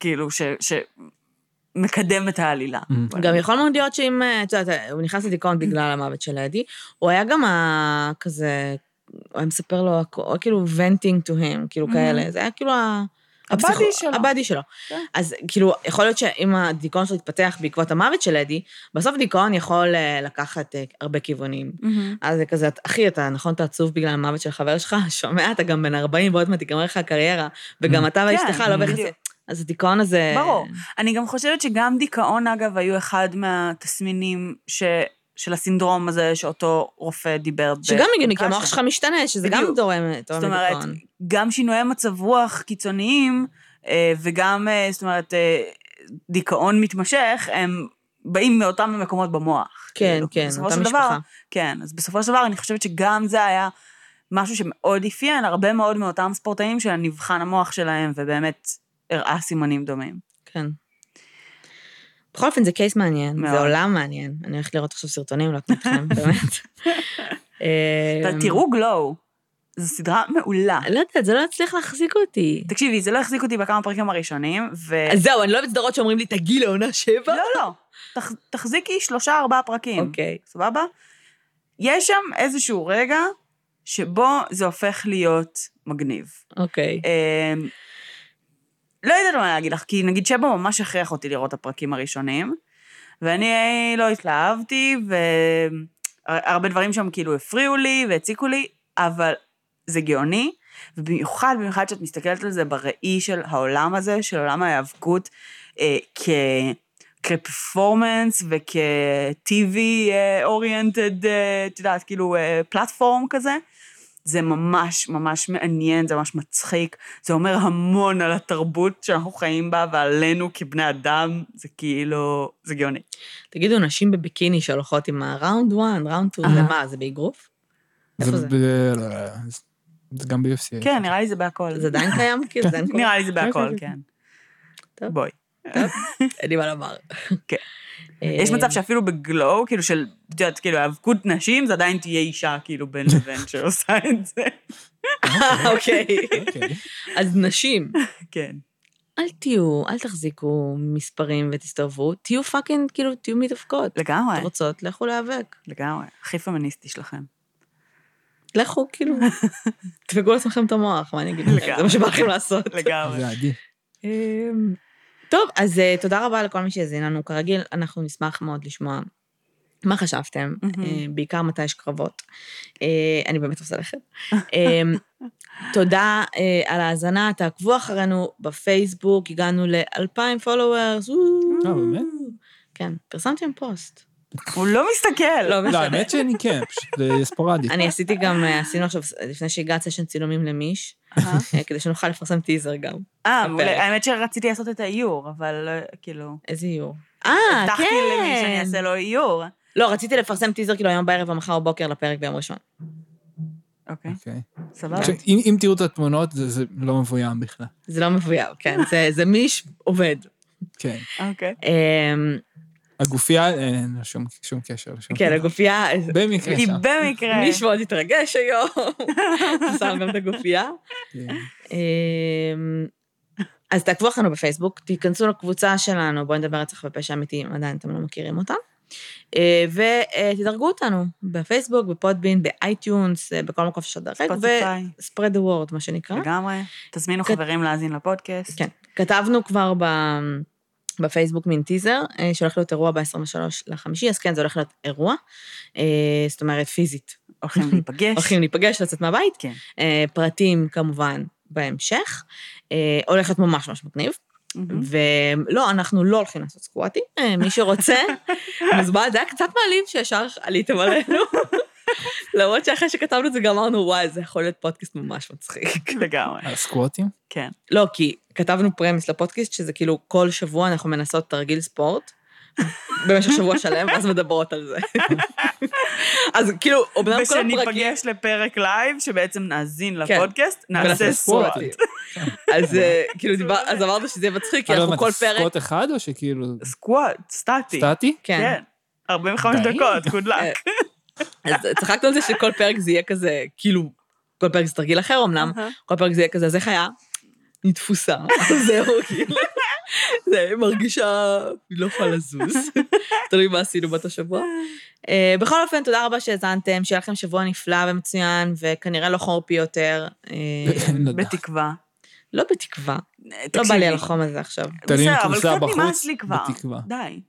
כאילו, ש... שמקדם את העלילה. Mm. גם יכול מאוד להיות שאם, אה, את יודעת, הוא נכנס לדיכאון בגלל המוות של אדי, הוא היה גם כזה, הוא היה מספר לו, הכ- כאילו venting to him, כאילו Mhm. כאלה, זה היה כאילו ה... הבאדי שלו. הבאדי שלו. כן. אז כאילו, יכול להיות שאם הדיכאון שלו יתפתח בעקבות המוות של אדי, בסוף דיכאון יכול אה, לקחת אה, הרבה כיוונים. מהמם. אז זה כזה, אחי, אתה נכון, אתה עצוב בגלל המוות של חבר שלך? שומע, אתה גם בן 40 ועוד מעט תיגמר לך הקריירה, וגם אתה ואשתך לא בהכרח... אז הדיכאון הזה... ברור. אני גם חושבת שגם דיכאון, אגב, היו אחד מהתסמינים ש... של הסינדרום הזה שאותו רופא דיבר שגם הגיוני, כי. המוח שלך משתנה, שזה גם בדיוק. תורם תורם זאת אומרת, לדיכאון. גם שינויי מצב רוח קיצוניים, אה, וגם, אה, זאת אומרת, אה, דיכאון מתמשך, הם באים מאותם מקומות במוח. כן, כאילו, כן, אותה של דבר- משפחה. כן, אז בסופו של דבר אני חושבת שגם זה היה משהו שמאוד אפיין הרבה מאוד מאותם ספורטאים שנבחן המוח שלהם, ובאמת הראה סימנים דומים. כן. בכל אופן, זה קייס מעניין, מאוד. זה עולם מעניין. אני הולכת לראות עכשיו סרטונים, להקנות אתכם, באמת. אמ, תראו גלו, זו סדרה מעולה. לא יודעת, זה לא יצליח להחזיק אותי. תקשיבי, זה לא החזיק אותי בכמה פרקים הראשונים, ו... אז זהו, אני לא אוהבת סדרות שאומרים לי, תגיעי לעונה שבע. לא, לא. תח- תחזיקי שלושה, ארבעה פרקים. אוקיי. סבבה? יש שם איזשהו רגע שבו זה הופך להיות מגניב. אוקיי. אמ, לא יודעת מה להגיד לך, כי נגיד שבו ממש הכריח אותי לראות את הפרקים הראשונים, ואני לא התלהבתי, והרבה דברים שם כאילו הפריעו לי והציקו לי, אבל זה גאוני, ובמיוחד, במיוחד שאת מסתכלת על זה בראי של העולם הזה, של עולם ההיאבקות, אה, כ... כפרפורמנס וכ-TV אוריינטד, את יודעת, כאילו פלטפורם כזה, זה ממש ממש מעניין, זה ממש מצחיק, זה אומר המון על התרבות שאנחנו חיים בה ועלינו כבני אדם, זה כאילו, זה גאוני. תגידו, נשים בביקיני שהולכות עם הראונד 1, ראונד 2, זה. מה, זה באגרוף? איפה זה? ב- לא, לא, לא, זה גם ב-UFC. כן, נראה לי זה בהכל. זה עדיין קיים? כאילו, זה אין קורה? נראה לי זה בהכל, אוקיי. כן. טוב. בואי. אין לי מה לומר. כן. אה, יש מצב שאפילו בגלו, כאילו של, את יודעת, כאילו, האבקות נשים, זה עדיין תהיה אישה, כאילו, בין לבין שעושה את זה. אוקיי. אוקיי. אז נשים, כן. אל תהיו, אל תחזיקו מספרים ותסתובבו, תהיו fucking, כאילו, תהיו מתאבקות. לגמרי, אתם רוצות, לכו להיאבק. לגמרי. הכי פמיניסטי שלכם. לכו, כאילו, תדפקו לעצמכם את המוח, מה אני אגיד לכם? זה מה שבא לכם לעשות. לגמרי. טוב, אז אה, תודה רבה לכל מי שהאזין לנו. כרגיל, אנחנו נשמח מאוד לשמוע מה חשבתם. אה, בעיקר מתי יש קרבות. אה, אני באמת לכם. אמ, תודה על ההאזנה, תעקבו אחרינו בפייסבוק, הגענו ל-2,000 followers. אה, באמת? כן, פרסמתם פוסט. הוא לא מסתכל. לא, לא, האמת שאני כן, פשוט זה ספורדי. אני עשיתי גם, עשינו עכשיו, לפני שהגעת סשן צילומים למיש, כדי שנוכל לפרסם טיזר גם. אה. האמת שרציתי לעשות את האיור, אבל לא, כאילו... איזה איור. אה, כן. הבטחתי למי שאני אעשה לו איור. לא, רציתי לפרסם טיזר כאילו היום בערב או מחר בבוקר לפרק ביום ראשון. אוקיי, אוקיי. סבבה. עכשיו, אם אם תראו את התמונות, זה זה לא מבוים בכלל. זה לא מבוים, כן, זה, זה מיש עובד. כן. אוקיי. הגופייה, אין לה שום שום קשר לשום כן, דבר. הגופייה, במקרה היא שם. במקרה. מיש מאוד התרגש היום. שם גם את הגופייה. כן. אמ, אז תעקבו אחרינו בפייסבוק, תיכנסו לקבוצה שלנו, בואי נדבר רצח ופשע אמיתי, אם עדיין אתם לא מכירים אותה. אה, ותדרגו אותנו בפייסבוק, ב Podbean, ב iTunes, אה, בכל מקום לדרג, ספוטיפיי. ו-spread the word, מה שנקרא. לגמרי. תזמינו חברים להאזין לפודקאסט. כן. כתבנו כבר ב... בפייסבוק מין טיזר, אה, שהולך להיות אירוע ב-23 לחמישי, אז כן, זה הולך להיות אירוע. אה, זאת אומרת, פיזית. הולכים להיפגש. הולכים להיפגש, לצאת מהבית. כן. אה, פרטים, כמובן, בהמשך. הולך להיות ממש ממש מגניב. ולא, אנחנו לא הולכים לעשות squat. אה, מי שרוצה, מוזמן, זה היה קצת מעליב שישר עליתם עלינו. למרות שאחרי שכתבנו את זה גם אמרנו, וואי, זה יכול להיות פודקאסט ממש מצחיק. לגמרי. על סקווטים? כן. לא, כי כתבנו premise לפודקאסט, שזה כאילו כל שבוע אנחנו מנסות תרגיל ספורט, במשך שבוע שלם, ואז מדברות על זה. אז כאילו, אומנם כל הפרקים... ושניפגש לפרק live, שבעצם נאזין כן. לפודקאסט, נעשה squat. אז אה, כאילו, אז אמרנו שזה יהיה מצחיק, כי אה, לא, אנחנו כל פרק... סקווט אחד או שכאילו... סקואט, סטטי. סטטי? כן. כן. 45 די. דקות, good אה, luck. אז צחקנו על זה שכל פרק זה יהיה כזה, כאילו, כל פרק זה תרגיל אחר אמנם. כל פרק זה יהיה כזה, אז איך היה? היא תפוסה. זהו, כאילו. זה מרגישה, היא לא יכולה לזוז. תלוי מה עשינו באותו שבוע. אה, בכל אופן, תודה רבה שהאזנתם, שיהיה לכם שבוע נפלא ומצוין, וכנראה לא חורפי יותר. אה, לא. בתקווה. לא בתקווה. לא. בא לי על החום הזה עכשיו. בסדר, אבל קצת בחוץ, נמאס לי כבר. בתקווה. די.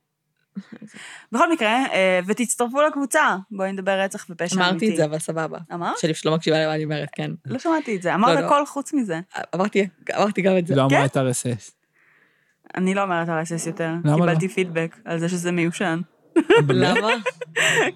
בכל מקרה, אה, ותצטרפו לקבוצה, בואי נדבר רצח ופשע אמיתי. אמרתי את זה, אבל סבבה. אמרת? שלי שלא מקשיבה למה אני אומרת, כן. לא שמעתי את זה. אמרת לא. הכל חוץ מזה. אמרתי אמרתי גם את זה. לא כן? אמרה את RSS. אני לא אומרת RSS יותר. למה לא? קיבלתי פידבק על זה שזה מיושן. למה?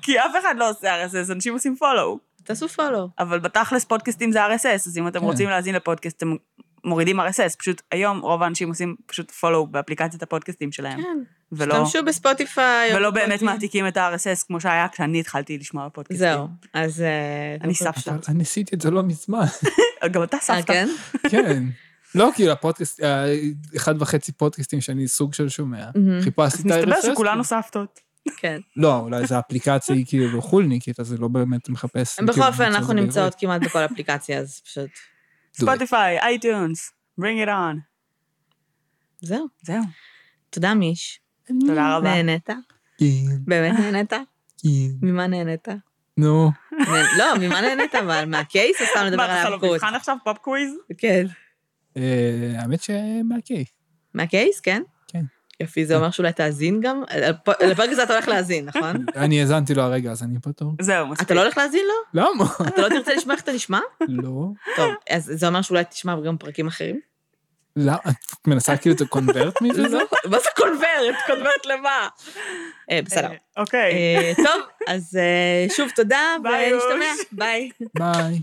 כי אף אחד לא עושה RSS, אנשים עושים פולו. תעשו פולו. אבל בתכלס פודקאסטים זה RSS, אז אם אתם כן. רוצים להאזין לפודקאסט, אתם מורידים RSS. פשוט היום רוב האנשים עושים פשוט פולו באפליקציית הפודקאסטים שלהם. כן. ולא, תשתמשו בספוטיפיי. ולא באמת. מעתיקים את ה-RSS כמו שהיה כשאני התחלתי לשמוע פודקאסטים. זהו, אז... אה, אני אתם סבתא. אני עשיתי את זה לא מזמן. גם אתה אה, סבתא. כן? כן. לא, כאילו, הפודקאסט, אה, אחד וחצי פודקאסטים שאני סוג של שומע. חיפשתי אז את ה-RSS. מסתבר שכולנו סבתות. כן. לא, אולי זו אפליקציה היא כאילו חולניקית, אז זה לא באמת מחפש. בכל כאילו, אופן, אנחנו נמצאות כמעט בכל אפליקציה, אז פשוט... ספוטיפיי, iTunes, bring it on. זהו. זהו. תודה, מיש. תודה רבה. נהנית? כן, באמת נהנית? כן. ממה נהנית? נו. לא, ממה נהנית אבל? מה case או סתם לדבר מה, על אתה עושה לו האבקות? מבחן עכשיו? pop quiz? כן. אה, האמת שמהקי. מהקייס, כן? יופי, זה אומר שאולי תאזין גם? לפ- לפרק הזה אתה הולך להאזין, נכון? אני האזנתי לו הרגע, אז אני פתור. זהו, מספיק. אתה לא הולך להאזין לו? למה? אתה לא תרצה לשמוע איך אתה נשמע? לא. טוב, אז זה אומר שאולי תשמע גם פרקים אחרים? למה? את מנסה כאילו to convert me וזה? לא, מה זה קונברט? קונברט למה? אה, בסדר. אה, אוקיי. אה, טוב, אז שוב תודה, ונשתמע. ביי. ביי.